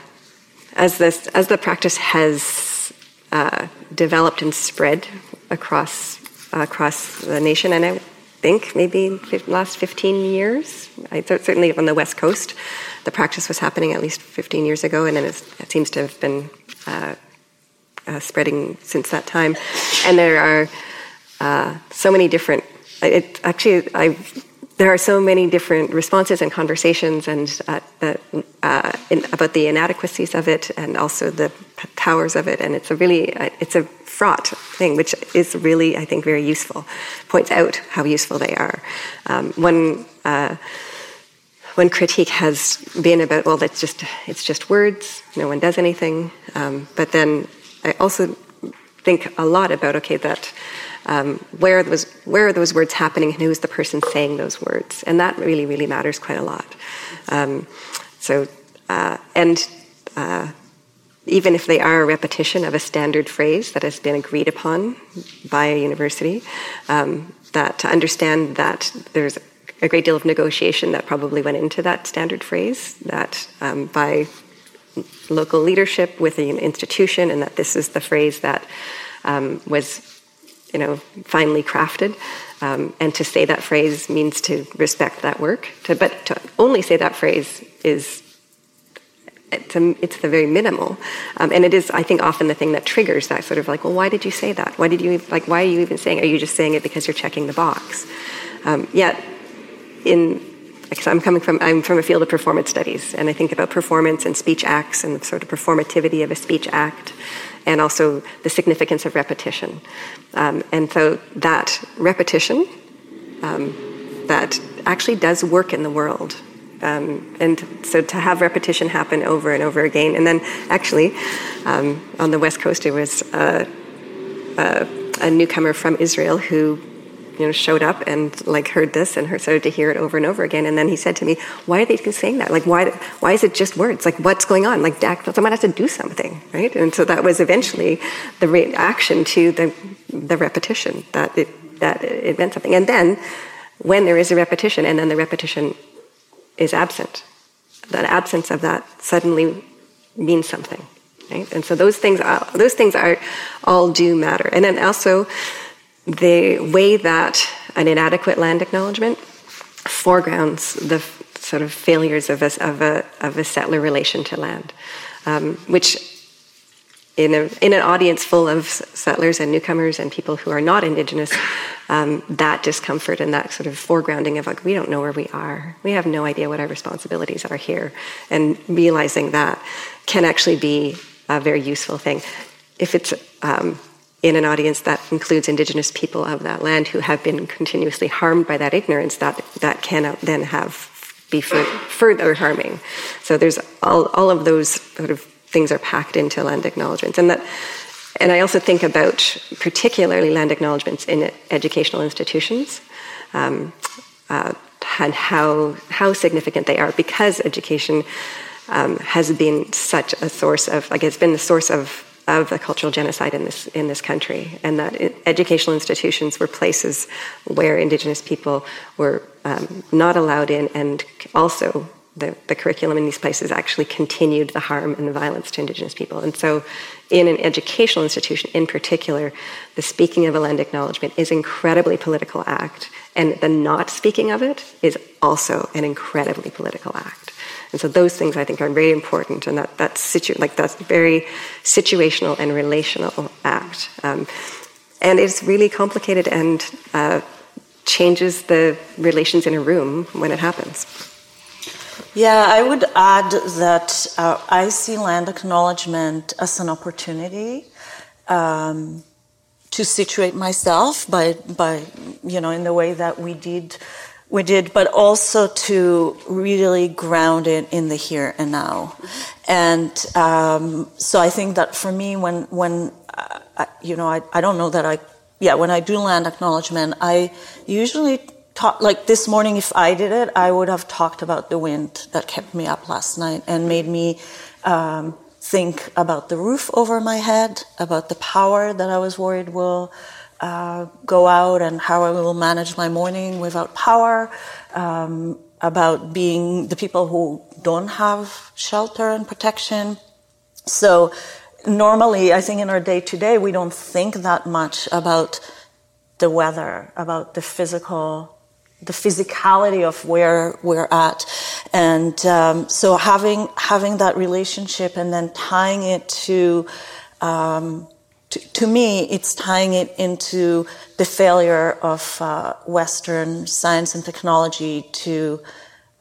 as this as the practice has uh, developed and spread across across the nation, and I think maybe the last 15 years, I th- certainly on the West Coast, the practice was happening at least 15 years ago, and then it seems to have been uh, uh, spreading since that time. And there are uh, so many different it actually I there are so many different responses and conversations and uh, uh, in, about the inadequacies of it and also the powers of it. And it's a really uh, it's a fraught thing which is really i think very useful. Points out how useful they are. Um, one uh, one critique has been about well that's just it's just words. No one does anything. Um, but then i also think a lot about okay that um, where those where are those words happening and who is the person saying those words. And that really really matters quite a lot. Um, so uh, and uh, even if they are a repetition of a standard phrase that has been agreed upon by a university um, that to understand that there's a great deal of negotiation that probably went into that standard phrase that um, by local leadership within an institution and that this is the phrase that um, was you know, finely crafted. Um, and to say that phrase means to respect that work. To, but to only say that phrase is it's, a, it's the very minimal, um, and it is, I think, often the thing that triggers that sort of like, well, why did you say that? Why did you like? Why are you even saying? Are you just saying it because you're checking the box? Um, yet, in because I'm coming from I'm from a field of performance studies, and I think about performance and speech acts and the sort of performativity of a speech act, and also the significance of repetition. Um, and so that repetition, um, that actually does work in the world. Um, and so to have repetition happen over and over again, and then actually um, on the west coast, it was a, a, a newcomer from Israel who you know, showed up and like heard this and started to hear it over and over again. And then he said to me, "Why are they saying that? Like, why? Why is it just words? Like, what's going on? Like, someone has to do something, right?" And so that was eventually the reaction to the the repetition that it that it meant something. And then when there is a repetition, and then the repetition is absent, that absence of that suddenly means something. Right? And so those things, those things are all do matter. And then also, the way that an inadequate land acknowledgement foregrounds the sort of failures of a, of a, of a settler relation to land, um, which in, a, in an audience full of settlers and newcomers and people who are not indigenous, um, that discomfort and that sort of foregrounding of like, we don't know where we are. We have no idea what our responsibilities are here. And realizing that can actually be a very useful thing. If it's um, in an audience that includes indigenous people of that land who have been continuously harmed by that ignorance, that, that can then have be further harming. So there's all, all of those sort of things are packed into land acknowledgements. And that and I also think about particularly land acknowledgements in educational institutions um, uh, and how, how significant they are because education um, has been such a source of, like, it's been the source of of the cultural genocide in this in this country, and that educational institutions were places where Indigenous people were um, not allowed in, and also the, the curriculum in these places actually continued the harm and the violence to Indigenous people. And so, in an educational institution in particular, the speaking of a land acknowledgement is an incredibly political act, and the not speaking of it is also an incredibly political act. And so those things I think are very important, and that that's situ- like that's very situational and relational act, um, and it's really complicated and uh, changes the relations in a room when it happens. Yeah, I would add that uh, I see land acknowledgement as an opportunity. Um, to situate myself by, by, you know, in the way that we did we did, but also to really ground it in the here and now. And um, so I think that for me, when when uh, you know, I, I don't know that I yeah, when I do land acknowledgement, I usually talk like this morning. If I did it, I would have talked about the wind that kept me up last night and made me. Um, think about the roof over my head, about the power that I was worried will uh, go out and how I will manage my morning without power, um, about being the people who don't have shelter and protection. So normally, I think in our day to day, we don't think that much about the weather, about the physical, the physicality of where we're at, and um, so having having that relationship and then tying it to um, to, to, me, it's tying it into the failure of uh, Western science and technology to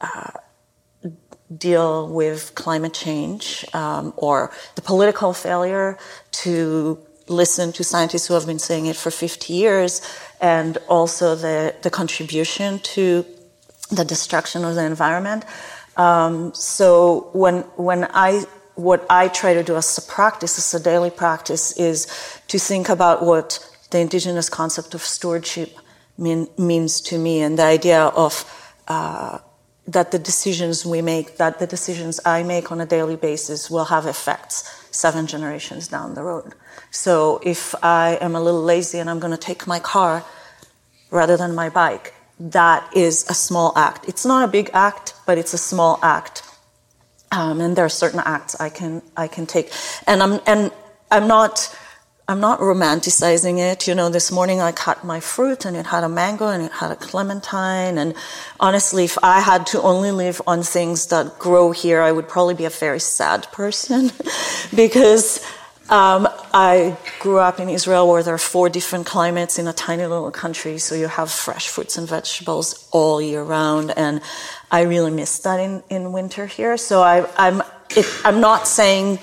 uh, deal with climate change um, or the political failure to listen to scientists who have been saying it for 50 years and also the, the contribution to the destruction of the environment. Um, so when, when I what I try to do as a practice, as a daily practice, is to think about what the indigenous concept of stewardship mean, means to me and the idea of uh, that the decisions we make, that the decisions I make on a daily basis will have effects seven generations down the road. So if I am a little lazy and I'm going to take my car rather than my bike, that is a small act. It's not a big act, but it's a small act um, and there are certain acts I can I can take, and I'm and I'm not I'm not romanticizing it. You know, this morning I cut my fruit and it had a mango and it had a clementine. And honestly, if I had to only live on things that grow here, I would probably be a very sad person because um, I grew up in Israel where there are four different climates in a tiny little country. So you have fresh fruits and vegetables all year round. And I really miss that in, in winter here. So I, I'm, it, I'm not saying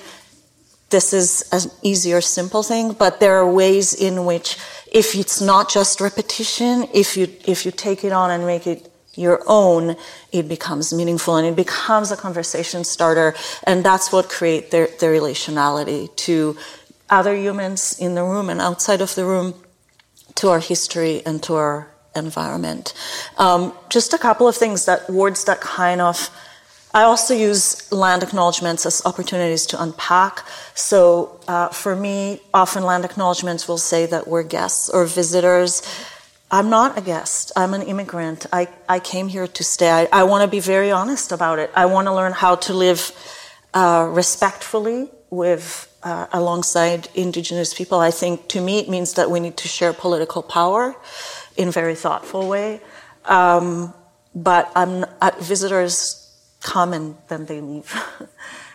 this is an easy or simple thing, but there are ways in which if it's not just repetition, if you, if you take it on and make it your own, it becomes meaningful and it becomes a conversation starter. And that's what creates the, their relationality to other humans in the room and outside of the room, to our history and to our environment. Um, just a couple of things that words that kind of I also use land acknowledgements as opportunities to unpack. So uh, for me, often land acknowledgements will say that we're guests or visitors. I'm not a guest. I'm an immigrant. I, I came here to stay. I, I want to be very honest about it. I want to learn how to live uh, respectfully with uh, alongside indigenous people. I think to me it means that we need to share political power in a very thoughtful way. Um, but I'm, uh, visitors come and then they leave.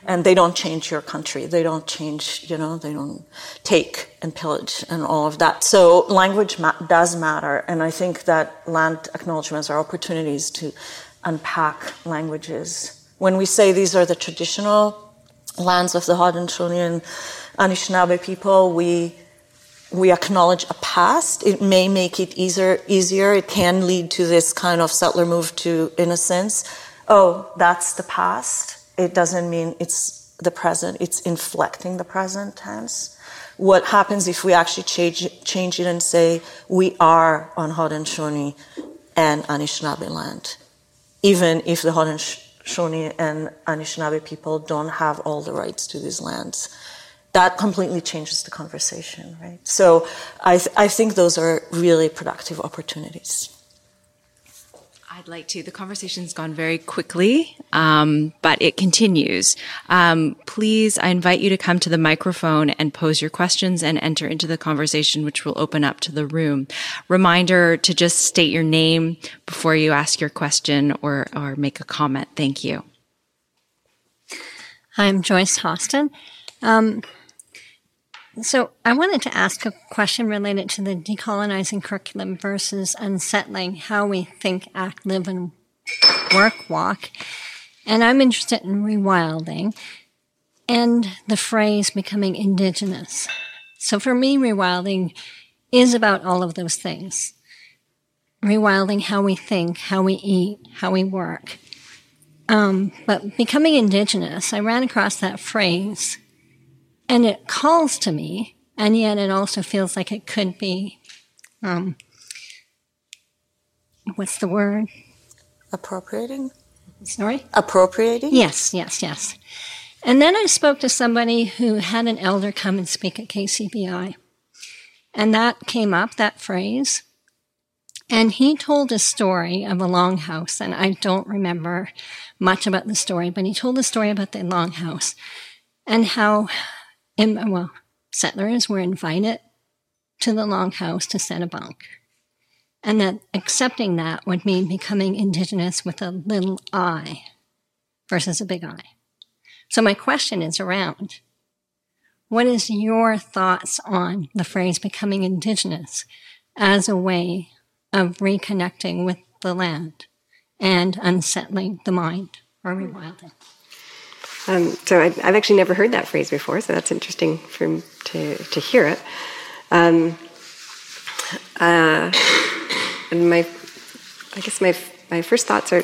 and they don't change your country. They don't change, you know, they don't take and pillage and all of that. So language ma- does matter. And I think that land acknowledgements are opportunities to unpack languages. When we say these are the traditional lands of the Haudenosaunee and Anishinaabe people, we we acknowledge a past. It may make it easier. Easier. It can lead to this kind of settler move to innocence oh, that's the past. It doesn't mean it's the present, it's inflecting the present tense. What happens if we actually change, change it and say, we are on Haudenosaunee and Anishinaabe land? Even if the Haudenosaunee and Anishinaabe people don't have all the rights to these lands. That completely changes the conversation, right? So I, th- I think those are really productive opportunities. I'd like to. The conversation's gone very quickly, um, but it continues. Um, please, I invite you to come to the microphone and pose your questions and enter into the conversation, which will open up to the room. Reminder to just state your name before you ask your question or, or make a comment. Thank you. I'm Joyce Hostin. Um, so I wanted to ask a question related to the decolonizing curriculum versus unsettling how we think, act, live, and work, walk. And I'm interested in rewilding and the phrase becoming indigenous. So for me, rewilding is about all of those things. Rewilding how we think, how we eat, how we work. Um, but becoming indigenous, I ran across that phrase and it calls to me, and yet it also feels like it could be, um, what's the word? Appropriating? Sorry? Appropriating? Yes, yes, yes. And then I spoke to somebody who had an elder come and speak at KCVI. And that came up, that phrase. And he told a story of a longhouse, and I don't remember much about the story, but he told a story about the longhouse and how and well, settlers were invited to the longhouse to set a bunk. And that accepting that would mean becoming indigenous with a little I versus a big I. So my question is around what is your thoughts on the phrase becoming indigenous as a way of reconnecting with the land and unsettling the mind or rewilding? Um, so I, have actually never heard that phrase before, so that's interesting for to to hear it. Um, uh, and my, I guess my my first thoughts are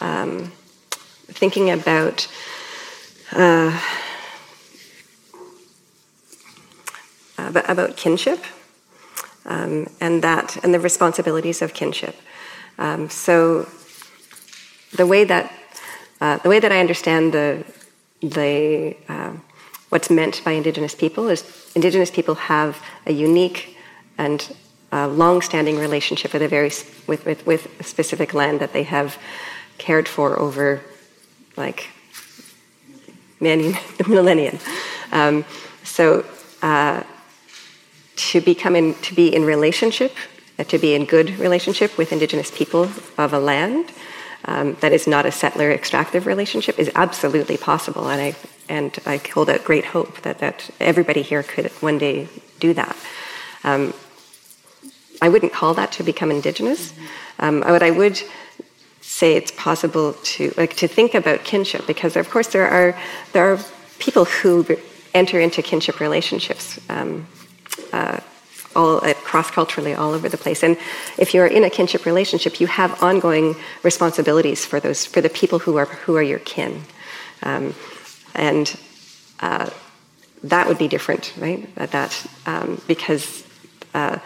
um, thinking about. Uh, about, kinship um, and that and the responsibilities of kinship. Um, so the way that uh, the way that I understand the the uh, what's meant by Indigenous people is Indigenous people have a unique and uh, long-standing relationship with a very with, with, with a specific land that they have cared for over like many millennia. Um, so uh, to become in, to be in relationship, uh, to be in good relationship with Indigenous people of a land um, that is not a settler extractive relationship is absolutely possible, and I and I hold out great hope that that everybody here could one day do that. Um, I wouldn't call that to become Indigenous. Um, what I would say it's possible to like to think about kinship because of course there are there are people who enter into kinship relationships. Um, uh, all uh, cross culturally all over the place. And if you're in a kinship relationship, you have ongoing responsibilities for those for the people who are who are your kin, um, and uh, that would be different, right? At that um, because. Uh,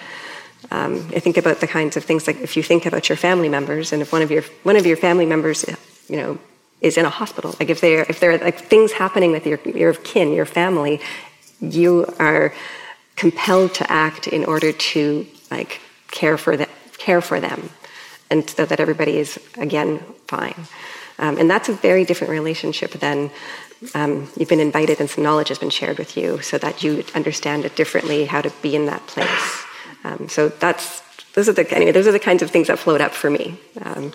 um, I think about the kinds of things like if you think about your family members, and if one of your one of your family members, you know, is in a hospital, like if they're if there are like things happening with your your kin, your family, you are compelled to act in order to like care for them, care for them, and so that everybody is again fine. Um, and that's a very different relationship than um, you've been invited and some knowledge has been shared with you, so that you understand it differently, how to be in that place. Um, so that's those are the anyway. Those are the kinds of things that float up for me. Um,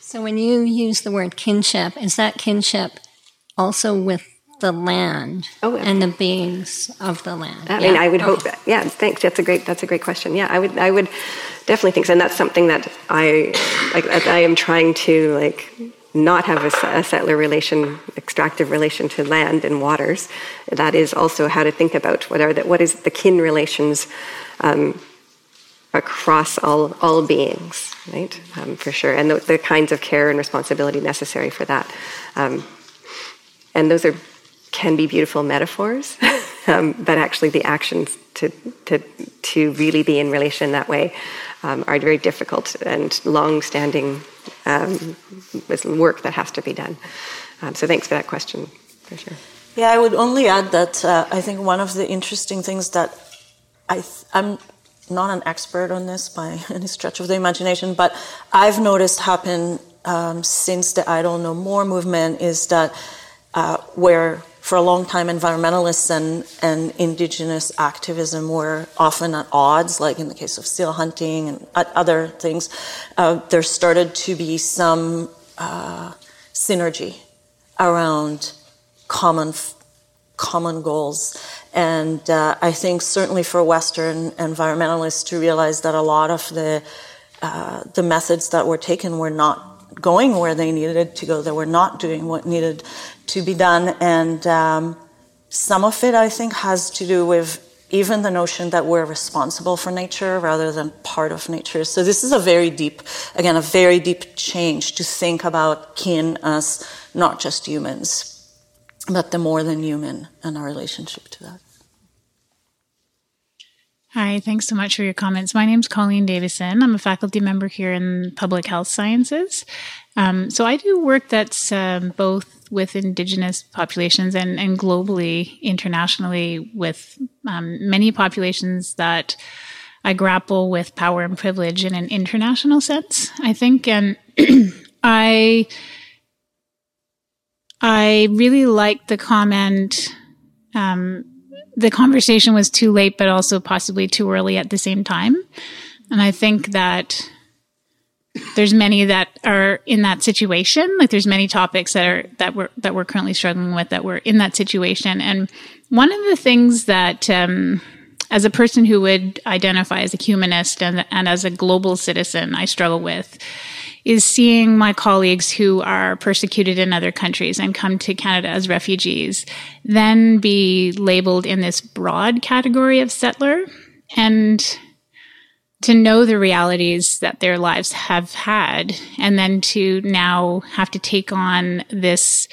so when you use the word kinship, is that kinship also with the land oh, and the beings of the land. I mean, I would okay. hope. That, yeah, thanks. That's a great. That's a great question. Yeah, I would. I would definitely think so, and that's something that I like. I am trying to like not have a, a, settler relation, extractive relation to land and waters. That is also how to think about what are the, what is the kin relations um, across all all beings, right? Um, for sure, and the, the, kinds of care and responsibility necessary for that. Um, and those are can be beautiful metaphors, um, but actually the actions to, to, to really be in relation that way um, are very difficult and long-standing um, work that has to be done. Um, so thanks for that question, for sure. Yeah, I would only add that uh, I think one of the interesting things that I I'm not an expert on this by any stretch of the imagination, but I've noticed happen um, since the Idle No More movement is that uh, where for a long time, environmentalists and, and indigenous activism were often at odds, like in the case of seal hunting and other things. Uh, there started to be some uh, synergy around common common goals. And uh, I think certainly for Western environmentalists to realize that a lot of the uh, the methods that were taken were not going where they needed to go. They were not doing what needed to be done. And um, some of it, I think, has to do with even the notion that we're responsible for nature rather than part of nature. So this is a very deep, again, a very deep change to think about kin as not just humans, but the more than human and our relationship to that. Hi, thanks so much for your comments. My name is Colleen Davison. I'm a faculty member here in public health sciences. Um, so I do work that's um, both with Indigenous populations and, and globally, internationally, with um, many populations that I grapple with power and privilege in an international sense, I think. And I, I really like the comment um, the conversation was too late, but also possibly too early at the same time. And I think that there's many that are in that situation. Like there's many topics that are that we're that we're currently struggling with that we're in that situation. And one of the things that um, as a person who would identify as a humanist and, and as a global citizen, I struggle with is seeing my colleagues who are persecuted in other countries and come to Canada as refugees then be labeled in this broad category of settler and to know the realities that their lives have had and then to now have to take on this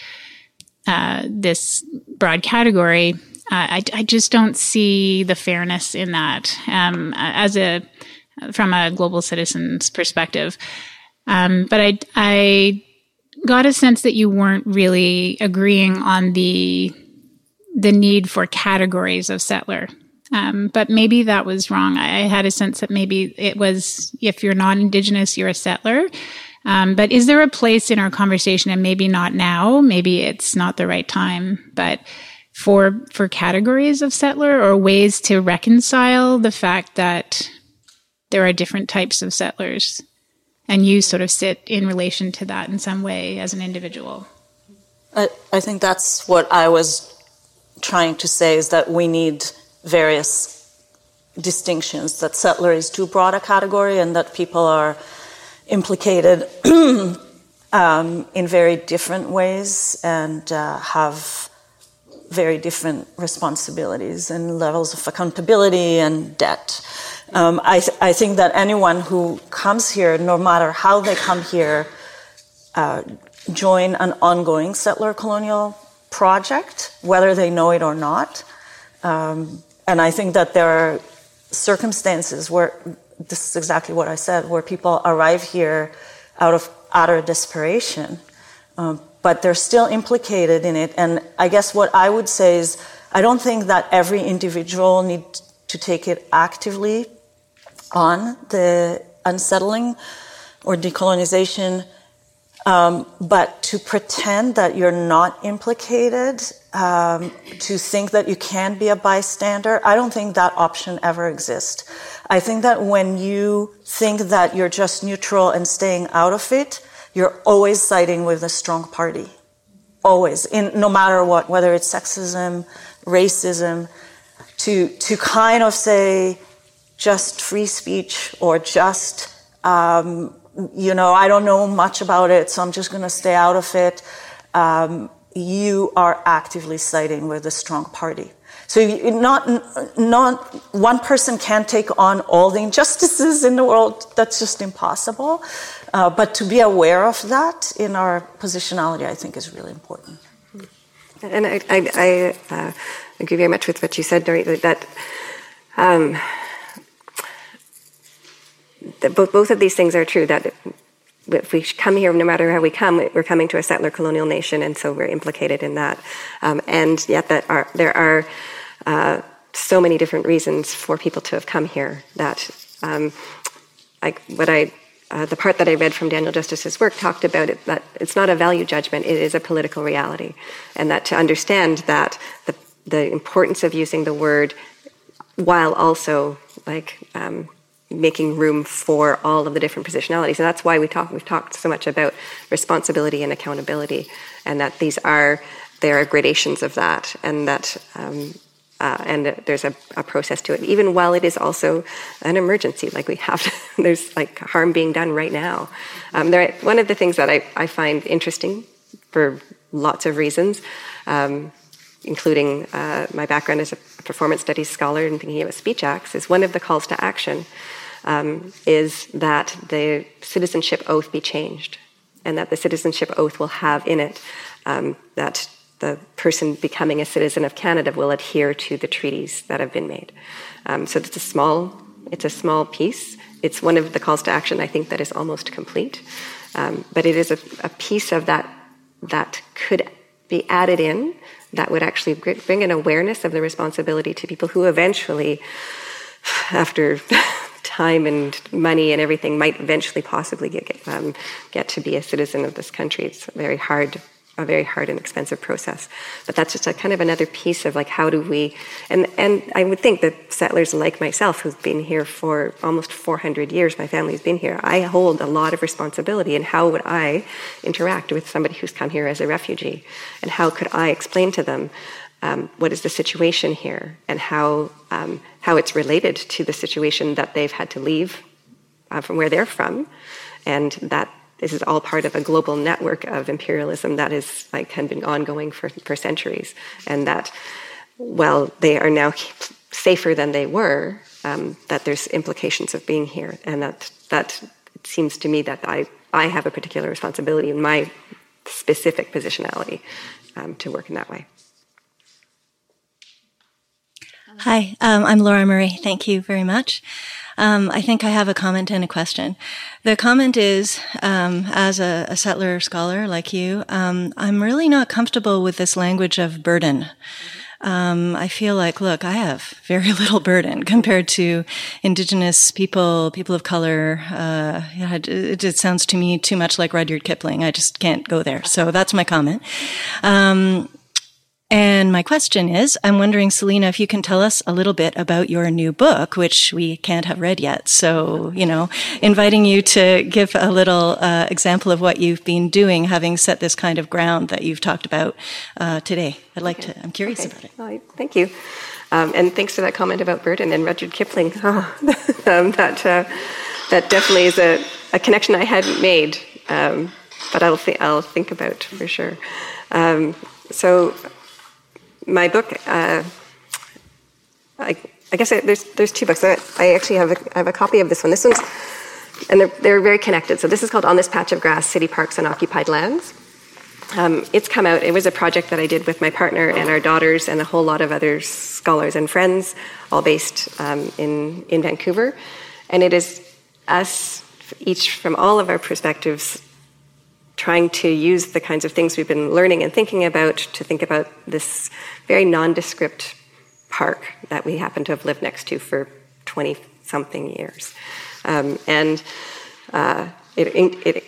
uh, this broad category. Uh, I, I, just don't see the fairness in that. Um, as a from a global citizen's perspective um, but I, I got a sense that you weren't really agreeing on the the need for categories of settler. Um, but maybe that was wrong. I had a sense that maybe it was if you're not indigenous, you're a settler. Um, but is there a place in our conversation, and maybe not now, maybe it's not the right time, but for for categories of settler or ways to reconcile the fact that there are different types of settlers and you sort of sit in relation to that in some way as an individual I, I think that's what i was trying to say is that we need various distinctions that settler is too broad a category and that people are implicated um, in very different ways and uh, have very different responsibilities and levels of accountability and debt. Um, I, th- I, think that anyone who comes here, no matter how they come here, uh, join an ongoing settler colonial project, whether they know it or not. Um, and I think that there are circumstances where this is exactly what I said, where people arrive here out of utter desperation, um, but they're still implicated in it. And I guess what I would say is, I don't think that every individual needs to take it actively on the unsettling or decolonization um, but to pretend that you're not implicated, um, to think that you can be a bystander, I don't think that option ever exists. I think that when you think that you're just neutral and staying out of it, you're always siding with a strong party. Always, in no matter what, whether it's sexism, racism, to to kind of say just free speech or just um, you know, I don't know much about it, so I'm just going to stay out of it. Um, you are actively siding with a strong party. So not, not one person can take on all the injustices in the world. That's just impossible. Uh, but to be aware of that in our positionality, I think, is really important. And I, I, I uh, agree very much with what you said, Dorit, that um, both, both of these things are true that if we come here, no matter how we come, we're coming to a settler colonial nation, and so we're implicated in that. Um, and yet, that are, there are uh, so many different reasons for people to have come here that, um, like what I, uh, the part that I read from Daniel Justice's work talked about it that it's not a value judgment; it is a political reality, and that to understand that the the importance of using the word while also like um, making room for all of the different positionalities. And that's why we talk, we've talked so much about responsibility and accountability, and that these are, there are gradations of that, and that, um, uh, and there's a, a, process to it, even while it is also an emergency. Like we have, to, there's like harm being done right now. Um, there, one of the things that I, I find interesting for lots of reasons, um, including uh, my background as a performance studies scholar and thinking about speech acts, is one of the calls to action um, is that the citizenship oath be changed, and that the citizenship oath will have in it um, that the person becoming a citizen of Canada will adhere to the treaties that have been made. Um, so it's a small, it's a small piece. It's one of the calls to action I think that is almost complete, um, but it is a, a piece of that that could be added in that would actually bring an awareness of the responsibility to people who eventually, after time and money and everything might eventually possibly get um, get to be a citizen of this country. It's very hard a very hard and expensive process. But that's just a kind of another piece of like how do we and and I would think that settlers like myself who've been here for almost 400 years, my family's been here. I hold a lot of responsibility and how would I interact with somebody who's come here as a refugee and how could I explain to them um, what is the situation here and how um, how it's related to the situation that they've had to leave uh, from where they're from, and that this is all part of a global network of imperialism that is like had been ongoing for for centuries, and that well they are now safer than they were. Um, that there's implications of being here, and that that it seems to me that I I have a particular responsibility in my specific positionality um, to work in that way. Hi, um, I'm Laura Marie. Thank you very much. Um, I think I have a comment and a question. The comment is, um, as a, a, settler scholar like you, um, I'm really not comfortable with this language of burden. Um, I feel like, look, I have very little burden compared to indigenous people, people of color. Uh, it, it, it, sounds to me too much like Rudyard Kipling. I just can't go there. So that's my comment. And my question is, I'm wondering, Selena, if you can tell us a little bit about your new book, which we can't have read yet. So, you know, inviting you to give a little uh, example of what you've been doing, having set this kind of ground that you've talked about uh, today. I'd like okay. to, I'm curious okay. about it. Well, thank you. Um, and thanks for that comment about Burton and Rudyard Kipling. Oh, um, that, uh, that definitely is a, a, connection I hadn't made, um, but I'll, th- I'll think about for sure. Um, so, my book, uh, I, I, guess I, there's there's two books. I, actually have a, I have a copy of this one. This one's, and they're, they're very connected. So this is called On This Patch of Grass: City Parks and Occupied Lands. Um, it's come out. It was a project that I did with my partner and our daughters and a whole lot of other scholars and friends, all based um, in in Vancouver, and it is us each from all of our perspectives trying to use the kinds of things we've been learning and thinking about to think about this very nondescript park that we happen to have lived next to for 20 something years. Um, and uh, it, it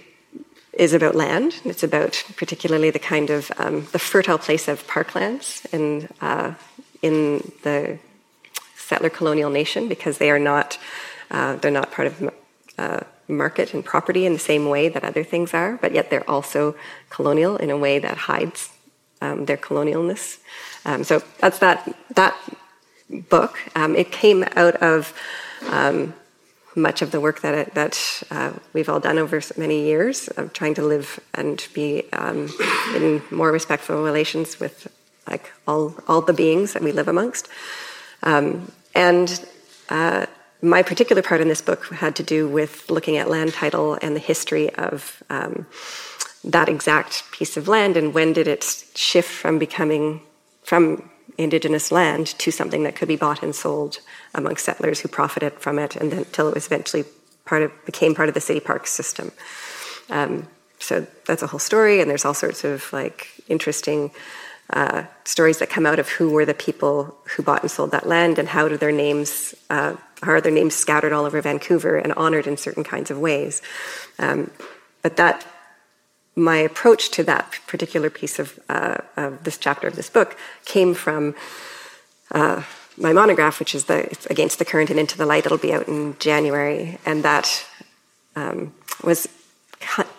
is about land. It's about particularly the kind of um, the fertile place of parklands in uh, in the settler colonial nation because they are not uh, they're not part of uh, market and property in the same way that other things are, but yet they're also colonial in a way that hides um, their colonialness. Um, so that's that that book. Um, it came out of um, much of the work that it, that uh, we've all done over many years of trying to live and be um, in more respectful relations with like all all the beings that we live amongst, um, and. Uh, my particular part in this book had to do with looking at land title and the history of um, that exact piece of land and when did it shift from becoming from indigenous land to something that could be bought and sold among settlers who profited from it and then until it was eventually part of became part of the city park system um, so that's a whole story and there's all sorts of like interesting uh, stories that come out of who were the people who bought and sold that land and how do their names uh, are their names scattered all over Vancouver and honored in certain kinds of ways. Um, but that my approach to that particular piece of, uh, of, this chapter of this book came from uh, my monograph, which is the Against the Current and Into the Light. It'll be out in January, and that um, was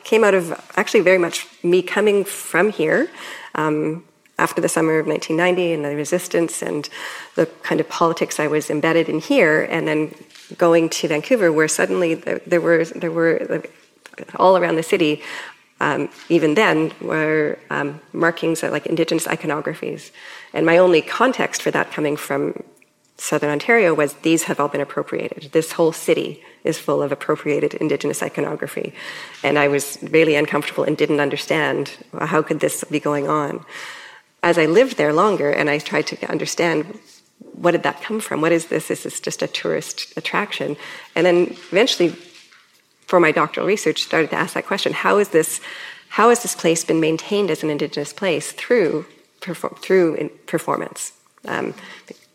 came out of actually very much me coming from here. Um, after the summer of 1990 and the resistance and the kind of politics I was embedded in here, and then going to Vancouver, where suddenly there, there were there were all around the city, um, even then, were um, markings like Indigenous iconographies, and my only context for that coming from Southern Ontario was these have all been appropriated. This whole city is full of appropriated Indigenous iconography, and I was really uncomfortable and didn't understand how could this be going on as I lived there longer and I tried to understand what did that come from? What is this? Is this just a tourist attraction? And then eventually, for my doctoral research, started to ask that question: How is this? How has this place been maintained as an indigenous place through through performance? Um,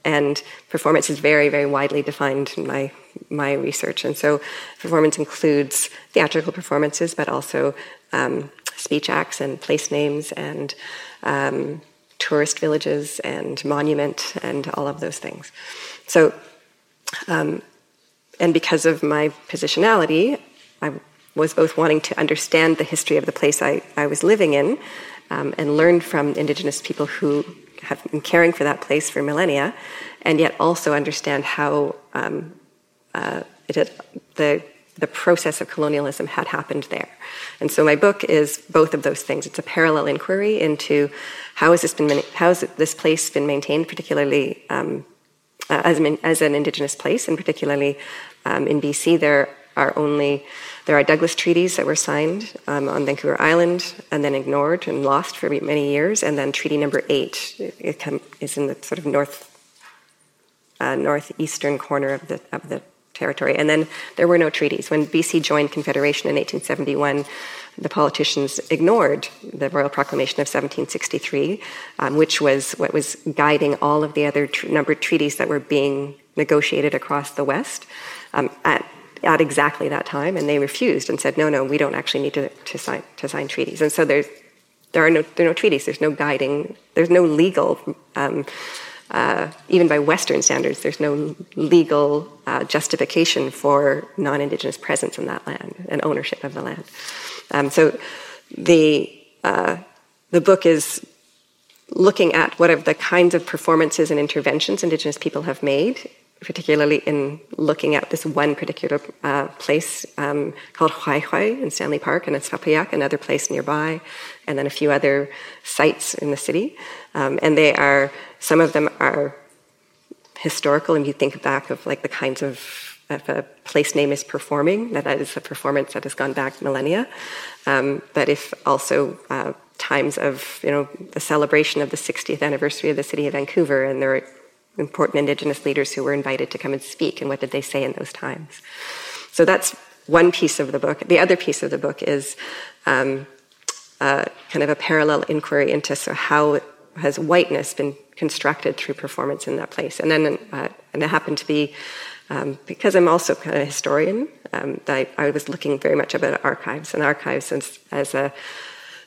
and performance is very, very widely defined in my my research. And so, performance includes theatrical performances, but also um, speech acts and place names and um, tourist villages and monument and all of those things. So, um, and because of my positionality, I was both wanting to understand the history of the place I, I was living in um, and learn from Indigenous people who have been caring for that place for millennia, and yet also understand how um, uh, had, the the process of colonialism had happened there. And so my book is both of those things. It's a parallel inquiry into how has this been how has this place been maintained, particularly um, uh, as, an, as an indigenous place, and particularly um, in BC there are only there are Douglas treaties that were signed um, on Vancouver Island and then ignored and lost for many years, and then Treaty Number Eight is in the sort of north uh, northeastern corner of the of the territory. And then there were no treaties. When BC joined Confederation in 1871, the politicians ignored the Royal Proclamation of 1763, um, which was what was guiding all of the other tr- numbered treaties that were being negotiated across the West um, at, at exactly that time. And they refused and said, no, no, we don't actually need to, to, sign, to sign treaties. And so there's there are no there are no treaties. There's no guiding. There's no legal. Um, uh, even by Western standards, there's no legal uh, justification for non-indigenous presence in that land and ownership of the land. Um, so the uh, the book is looking at what are the kinds of performances and interventions Indigenous people have made, particularly in looking at this one particular uh, place um, called Huai Huai in Stanley Park, and it's Papayak, another place nearby, and then a few other sites in the city. Um, and they are, some of them are historical, and you think back of like the kinds of if a place name is performing, that that is a performance that has gone back millennia. Um, but if also uh, times of you know the celebration of the 60th anniversary of the city of Vancouver, and there important Indigenous leaders who were invited to come and speak, and what did they say in those times? So that's one piece of the book. The other piece of the book is um, uh, kind of a parallel inquiry into so how has whiteness been constructed through performance in that place, and then uh, and it happened to be. Um, because I'm also kind of a historian, um, I, I, was looking very much about archives and archives as, as a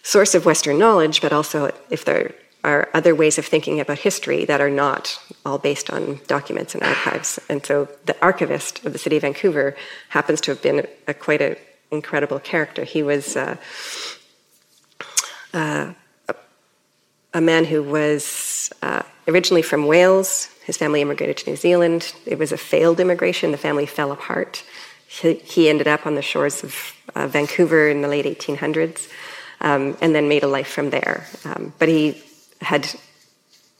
source of Western knowledge, but also if there are other ways of thinking about history that are not all based on documents and archives. And so the archivist of the city of Vancouver happens to have been a, quite an incredible character. He was uh, uh, a, a, man who was uh, originally from Wales. His family immigrated to New Zealand. It was a failed immigration. The family fell apart. He, he ended up on the shores of uh, Vancouver in the late 1800s um, and then made a life from there. Um, but he had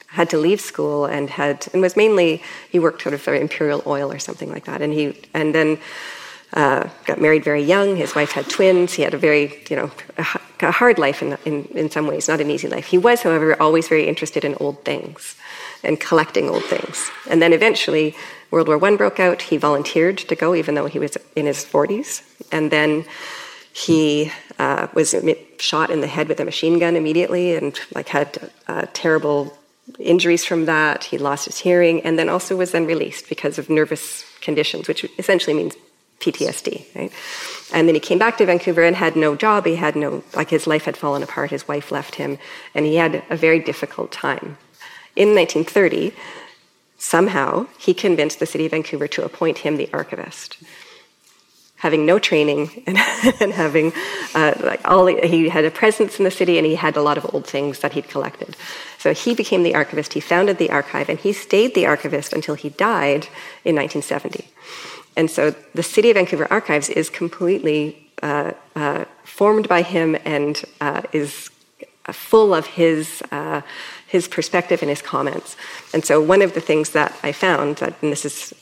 had to leave school and had and was mainly he worked sort of for Imperial Oil or something like that, and he and then. Uh, got married very young. His wife had twins. He had a very, you know, a, hard life in, in, in some ways, not an easy life. He was, however, always very interested in old things and collecting old things. And then eventually, World War I broke out. He volunteered to go, even though he was in his 40s. And then he uh, was shot in the head with a machine gun immediately and like had uh, terrible injuries from that. He lost his hearing and then also was then released because of nervous conditions, which essentially means PTSD, right? And then he came back to Vancouver and had no job. He had no, like his life had fallen apart. His wife left him, and he had a very difficult time. In 1930, somehow he convinced the city of Vancouver to appoint him the archivist having no training and, and having uh, like all he had a presence in the city and he had a lot of old things that he'd collected. So he became the archivist. He founded the archive and he stayed the archivist until he died in 1970 and so the city of vancouver archives is completely uh, uh, formed by him and uh, is full of his uh, his perspective and his comments. And so one of the things that i found that and this is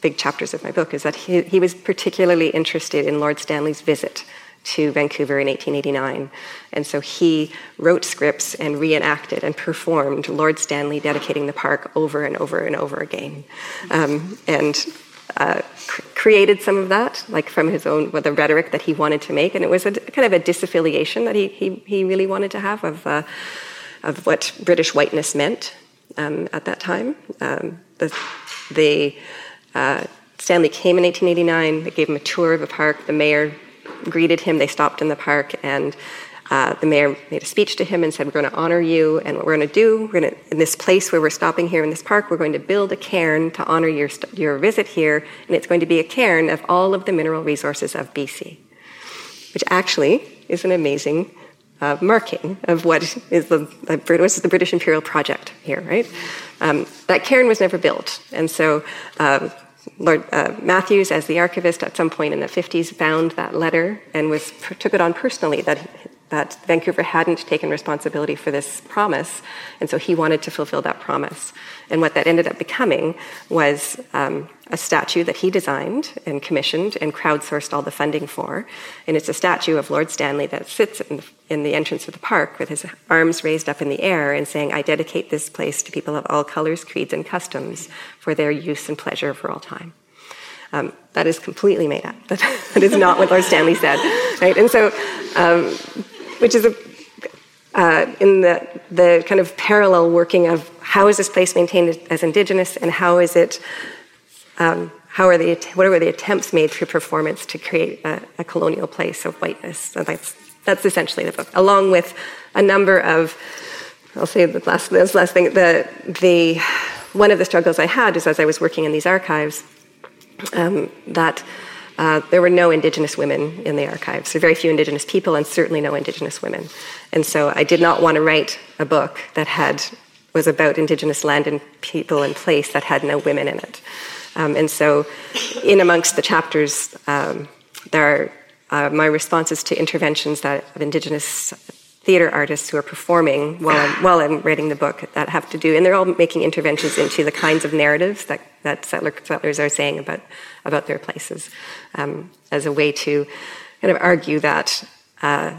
big chapters of my book is that he, he was particularly interested in Lord Stanley's visit to Vancouver in 1889. And so he wrote scripts and reenacted and performed Lord Stanley dedicating the park over and over and over again. Um, and uh, cr- created some of that, like from his own, the rhetoric that he wanted to make. And it was a kind of a disaffiliation that he, he, he really wanted to have of, uh, of what British whiteness meant um, at that time. Um, the, the uh, Stanley came in 1889. They gave him a tour of the park. The mayor greeted him. They stopped in the park, and uh, the mayor made a speech to him and said, "We're going to honor you, and what we're going to do, we're going to in this place where we're stopping here in this park, we're going to build a cairn to honor your your visit here, and it's going to be a cairn of all of the mineral resources of BC." Which actually is an amazing uh, marking of what is the, what is the British Imperial Project here, right? Um, that cairn was never built, and so um, Lord uh, Matthews, as the archivist at some point in the 50s, found that letter and was, took it on personally that, that Vancouver hadn't taken responsibility for this promise, and so he wanted to fulfill that promise. And what that ended up becoming was um, a statue that he designed and commissioned and crowdsourced all the funding for. And it's a statue of Lord Stanley that sits in the, in the entrance of the park with his arms raised up in the air and saying, I dedicate this place to people of all colors, creeds, and customs for their use and pleasure for all time. Um, that is completely made up. That, is not what Lord Stanley said, right? And so, um, which is a, uh, in the, the kind of parallel working of how is this place maintained as indigenous and how is it um, how are the what are the attempts made through performance to create a, a colonial place of whiteness so that's that's essentially the book, along with a number of. I'll say the last, this last thing. The the one of the struggles I had is as I was working in these archives, um, that uh, there were no Indigenous women in the archives. Were very few Indigenous people, and certainly no Indigenous women. And so I did not want to write a book that had was about Indigenous land and people and place that had no women in it. Um, and so, in amongst the chapters, um, there are uh, my responses to interventions that of Indigenous theater artists who are performing while I'm, while I'm writing the book that have to do, and they're all making interventions into the kinds of narratives that, that settler, settlers are saying about, about their places um, as a way to kind of argue that uh,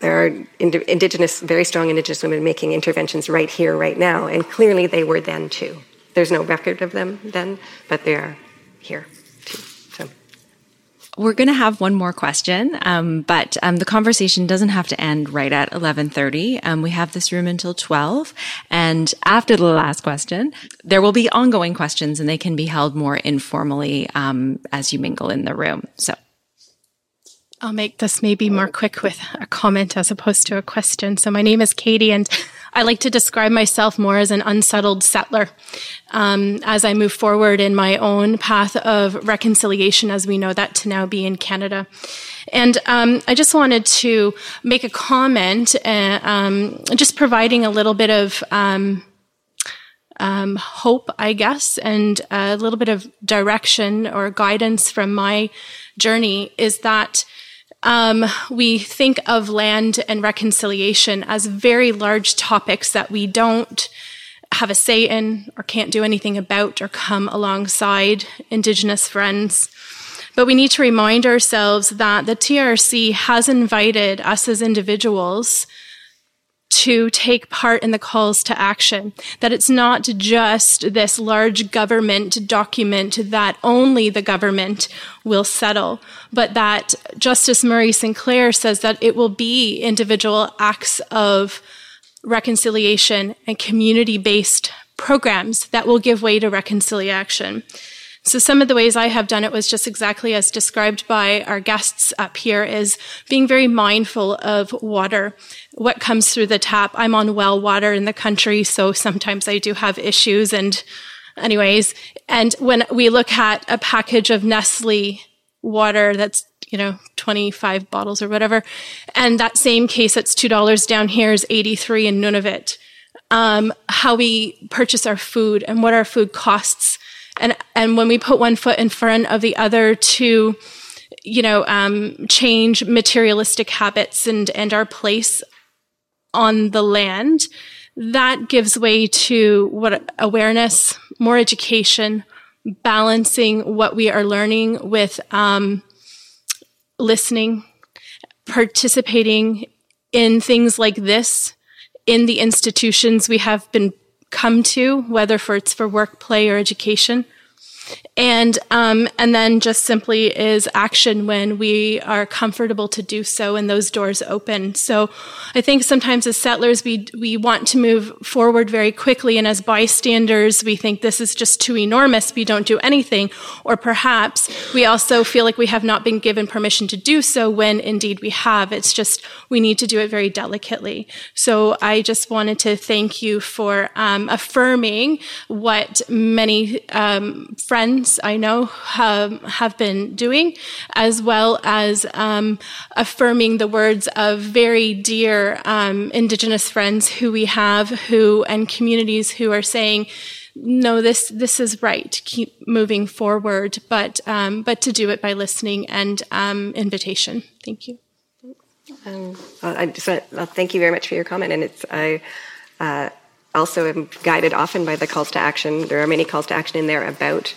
there are ind- indigenous, very strong indigenous women making interventions right here, right now, and clearly they were then too. There's no record of them then, but they are here. We're going to have one more question, um, but um, the conversation doesn't have to end right at 11:30. Um, we have this room until 12, and after the last question, there will be ongoing questions, and they can be held more informally um, as you mingle in the room. So. I'll make this maybe more quick with a comment as opposed to a question. So my name is Katie and I like to describe myself more as an unsettled settler um, as I move forward in my own path of reconciliation, as we know that to now be in Canada. And um, I just wanted to make a comment, uh, um, just providing a little bit of um, um, hope, I guess, and a little bit of direction or guidance from my journey is that um, we think of land and reconciliation as very large topics that we don't have a say in or can't do anything about or come alongside Indigenous friends. But we need to remind ourselves that the TRC has invited us as individuals to take part in the calls to action. That it's not just this large government document that only the government will settle, but that Justice Murray Sinclair says that it will be individual acts of reconciliation and community based programs that will give way to reconciliation. So some of the ways I have done it was just exactly as described by our guests up here is being very mindful of water, what comes through the tap. I'm on well water in the country, so sometimes I do have issues and anyways, and when we look at a package of Nestle water that's you know 25 bottles or whatever and that same case that's $2 down here is 83 in Nunavut um, how we purchase our food and what our food costs and and when we put one foot in front of the other to you know um, change materialistic habits and and our place on the land that gives way to what awareness more education balancing what we are learning with um, listening participating in things like this in the institutions we have been come to, whether for it's for work, play, or education. And um, and then just simply is action when we are comfortable to do so and those doors open. So I think sometimes as settlers we we want to move forward very quickly, and as bystanders we think this is just too enormous. We don't do anything, or perhaps we also feel like we have not been given permission to do so when indeed we have. It's just we need to do it very delicately. So I just wanted to thank you for um, affirming what many um, friends friends I know have, have been doing, as well as um, affirming the words of very dear um, Indigenous friends who we have, who and communities who are saying, no, this this is right. Keep moving forward, but um, but to do it by listening and um, invitation. Thank you. Um, I just want to thank you very much for your comment, and it's I. Uh, also am guided often by the calls to action. There are many calls to action in there about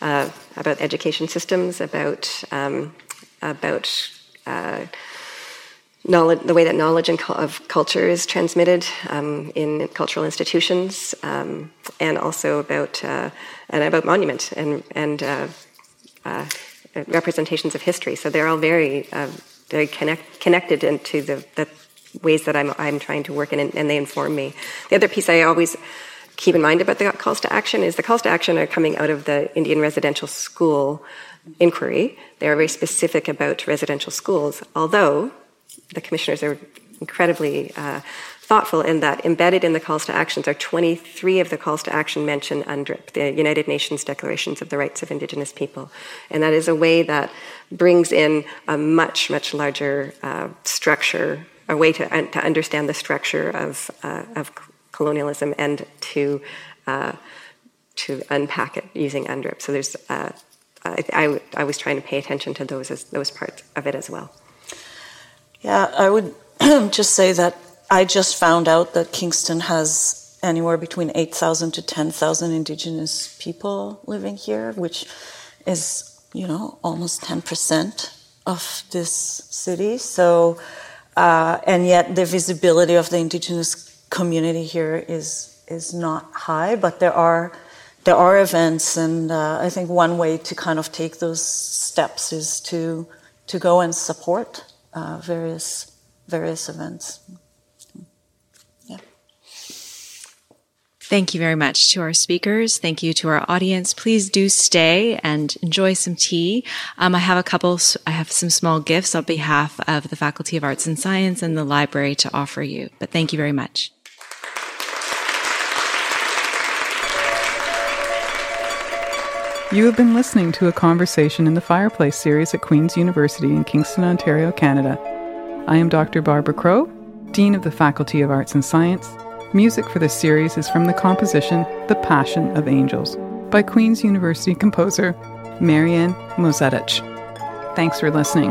uh, about education systems, about um, about uh, knowledge, the way that knowledge and of culture is transmitted um, in cultural institutions, um, and also about uh, and about monument and and uh, uh, representations of history. So they're all very uh, very connect, connected into the, the ways that I'm, I'm trying to work in, and, and, they inform me. The other piece I always keep in mind about the calls to action is the calls to action are coming out of the Indian residential school inquiry. They are very specific about residential schools, although the commissioners are incredibly uh, thoughtful in that embedded in the calls to actions are 23 of the calls to action mention UNDRIP, the United Nations Declarations of the Rights of Indigenous People. And that is a way that brings in a much, much larger uh, structure, a way to, to understand the structure of, uh, of colonialism and to, uh, to unpack it using UNDRIP. So there's, uh, I, I, I was trying to pay attention to those, as, those parts of it as well. Yeah, I would just say that I just found out that Kingston has anywhere between 8,000 to 10,000 indigenous people living here, which is, you know, almost 10% of this city. So, uh, and yet the visibility of the indigenous community here is, is not high, but there are, there are events. And uh, I think one way to kind of take those steps is to, to go and support uh, various, various events. Thank you very much to our speakers. Thank you to our audience. Please do stay and enjoy some tea. Um, I have a couple, I have some small gifts on behalf of the Faculty of Arts and Science and the library to offer you. But thank you very much. You have been listening to a conversation in the Fireplace series at Queen's University in Kingston, Ontario, Canada. I am Dr. Barbara Crow, Dean of the Faculty of Arts and Science Music for this series is from the composition The Passion of Angels by Queen's University composer Marjan Mozetich. Thanks for listening.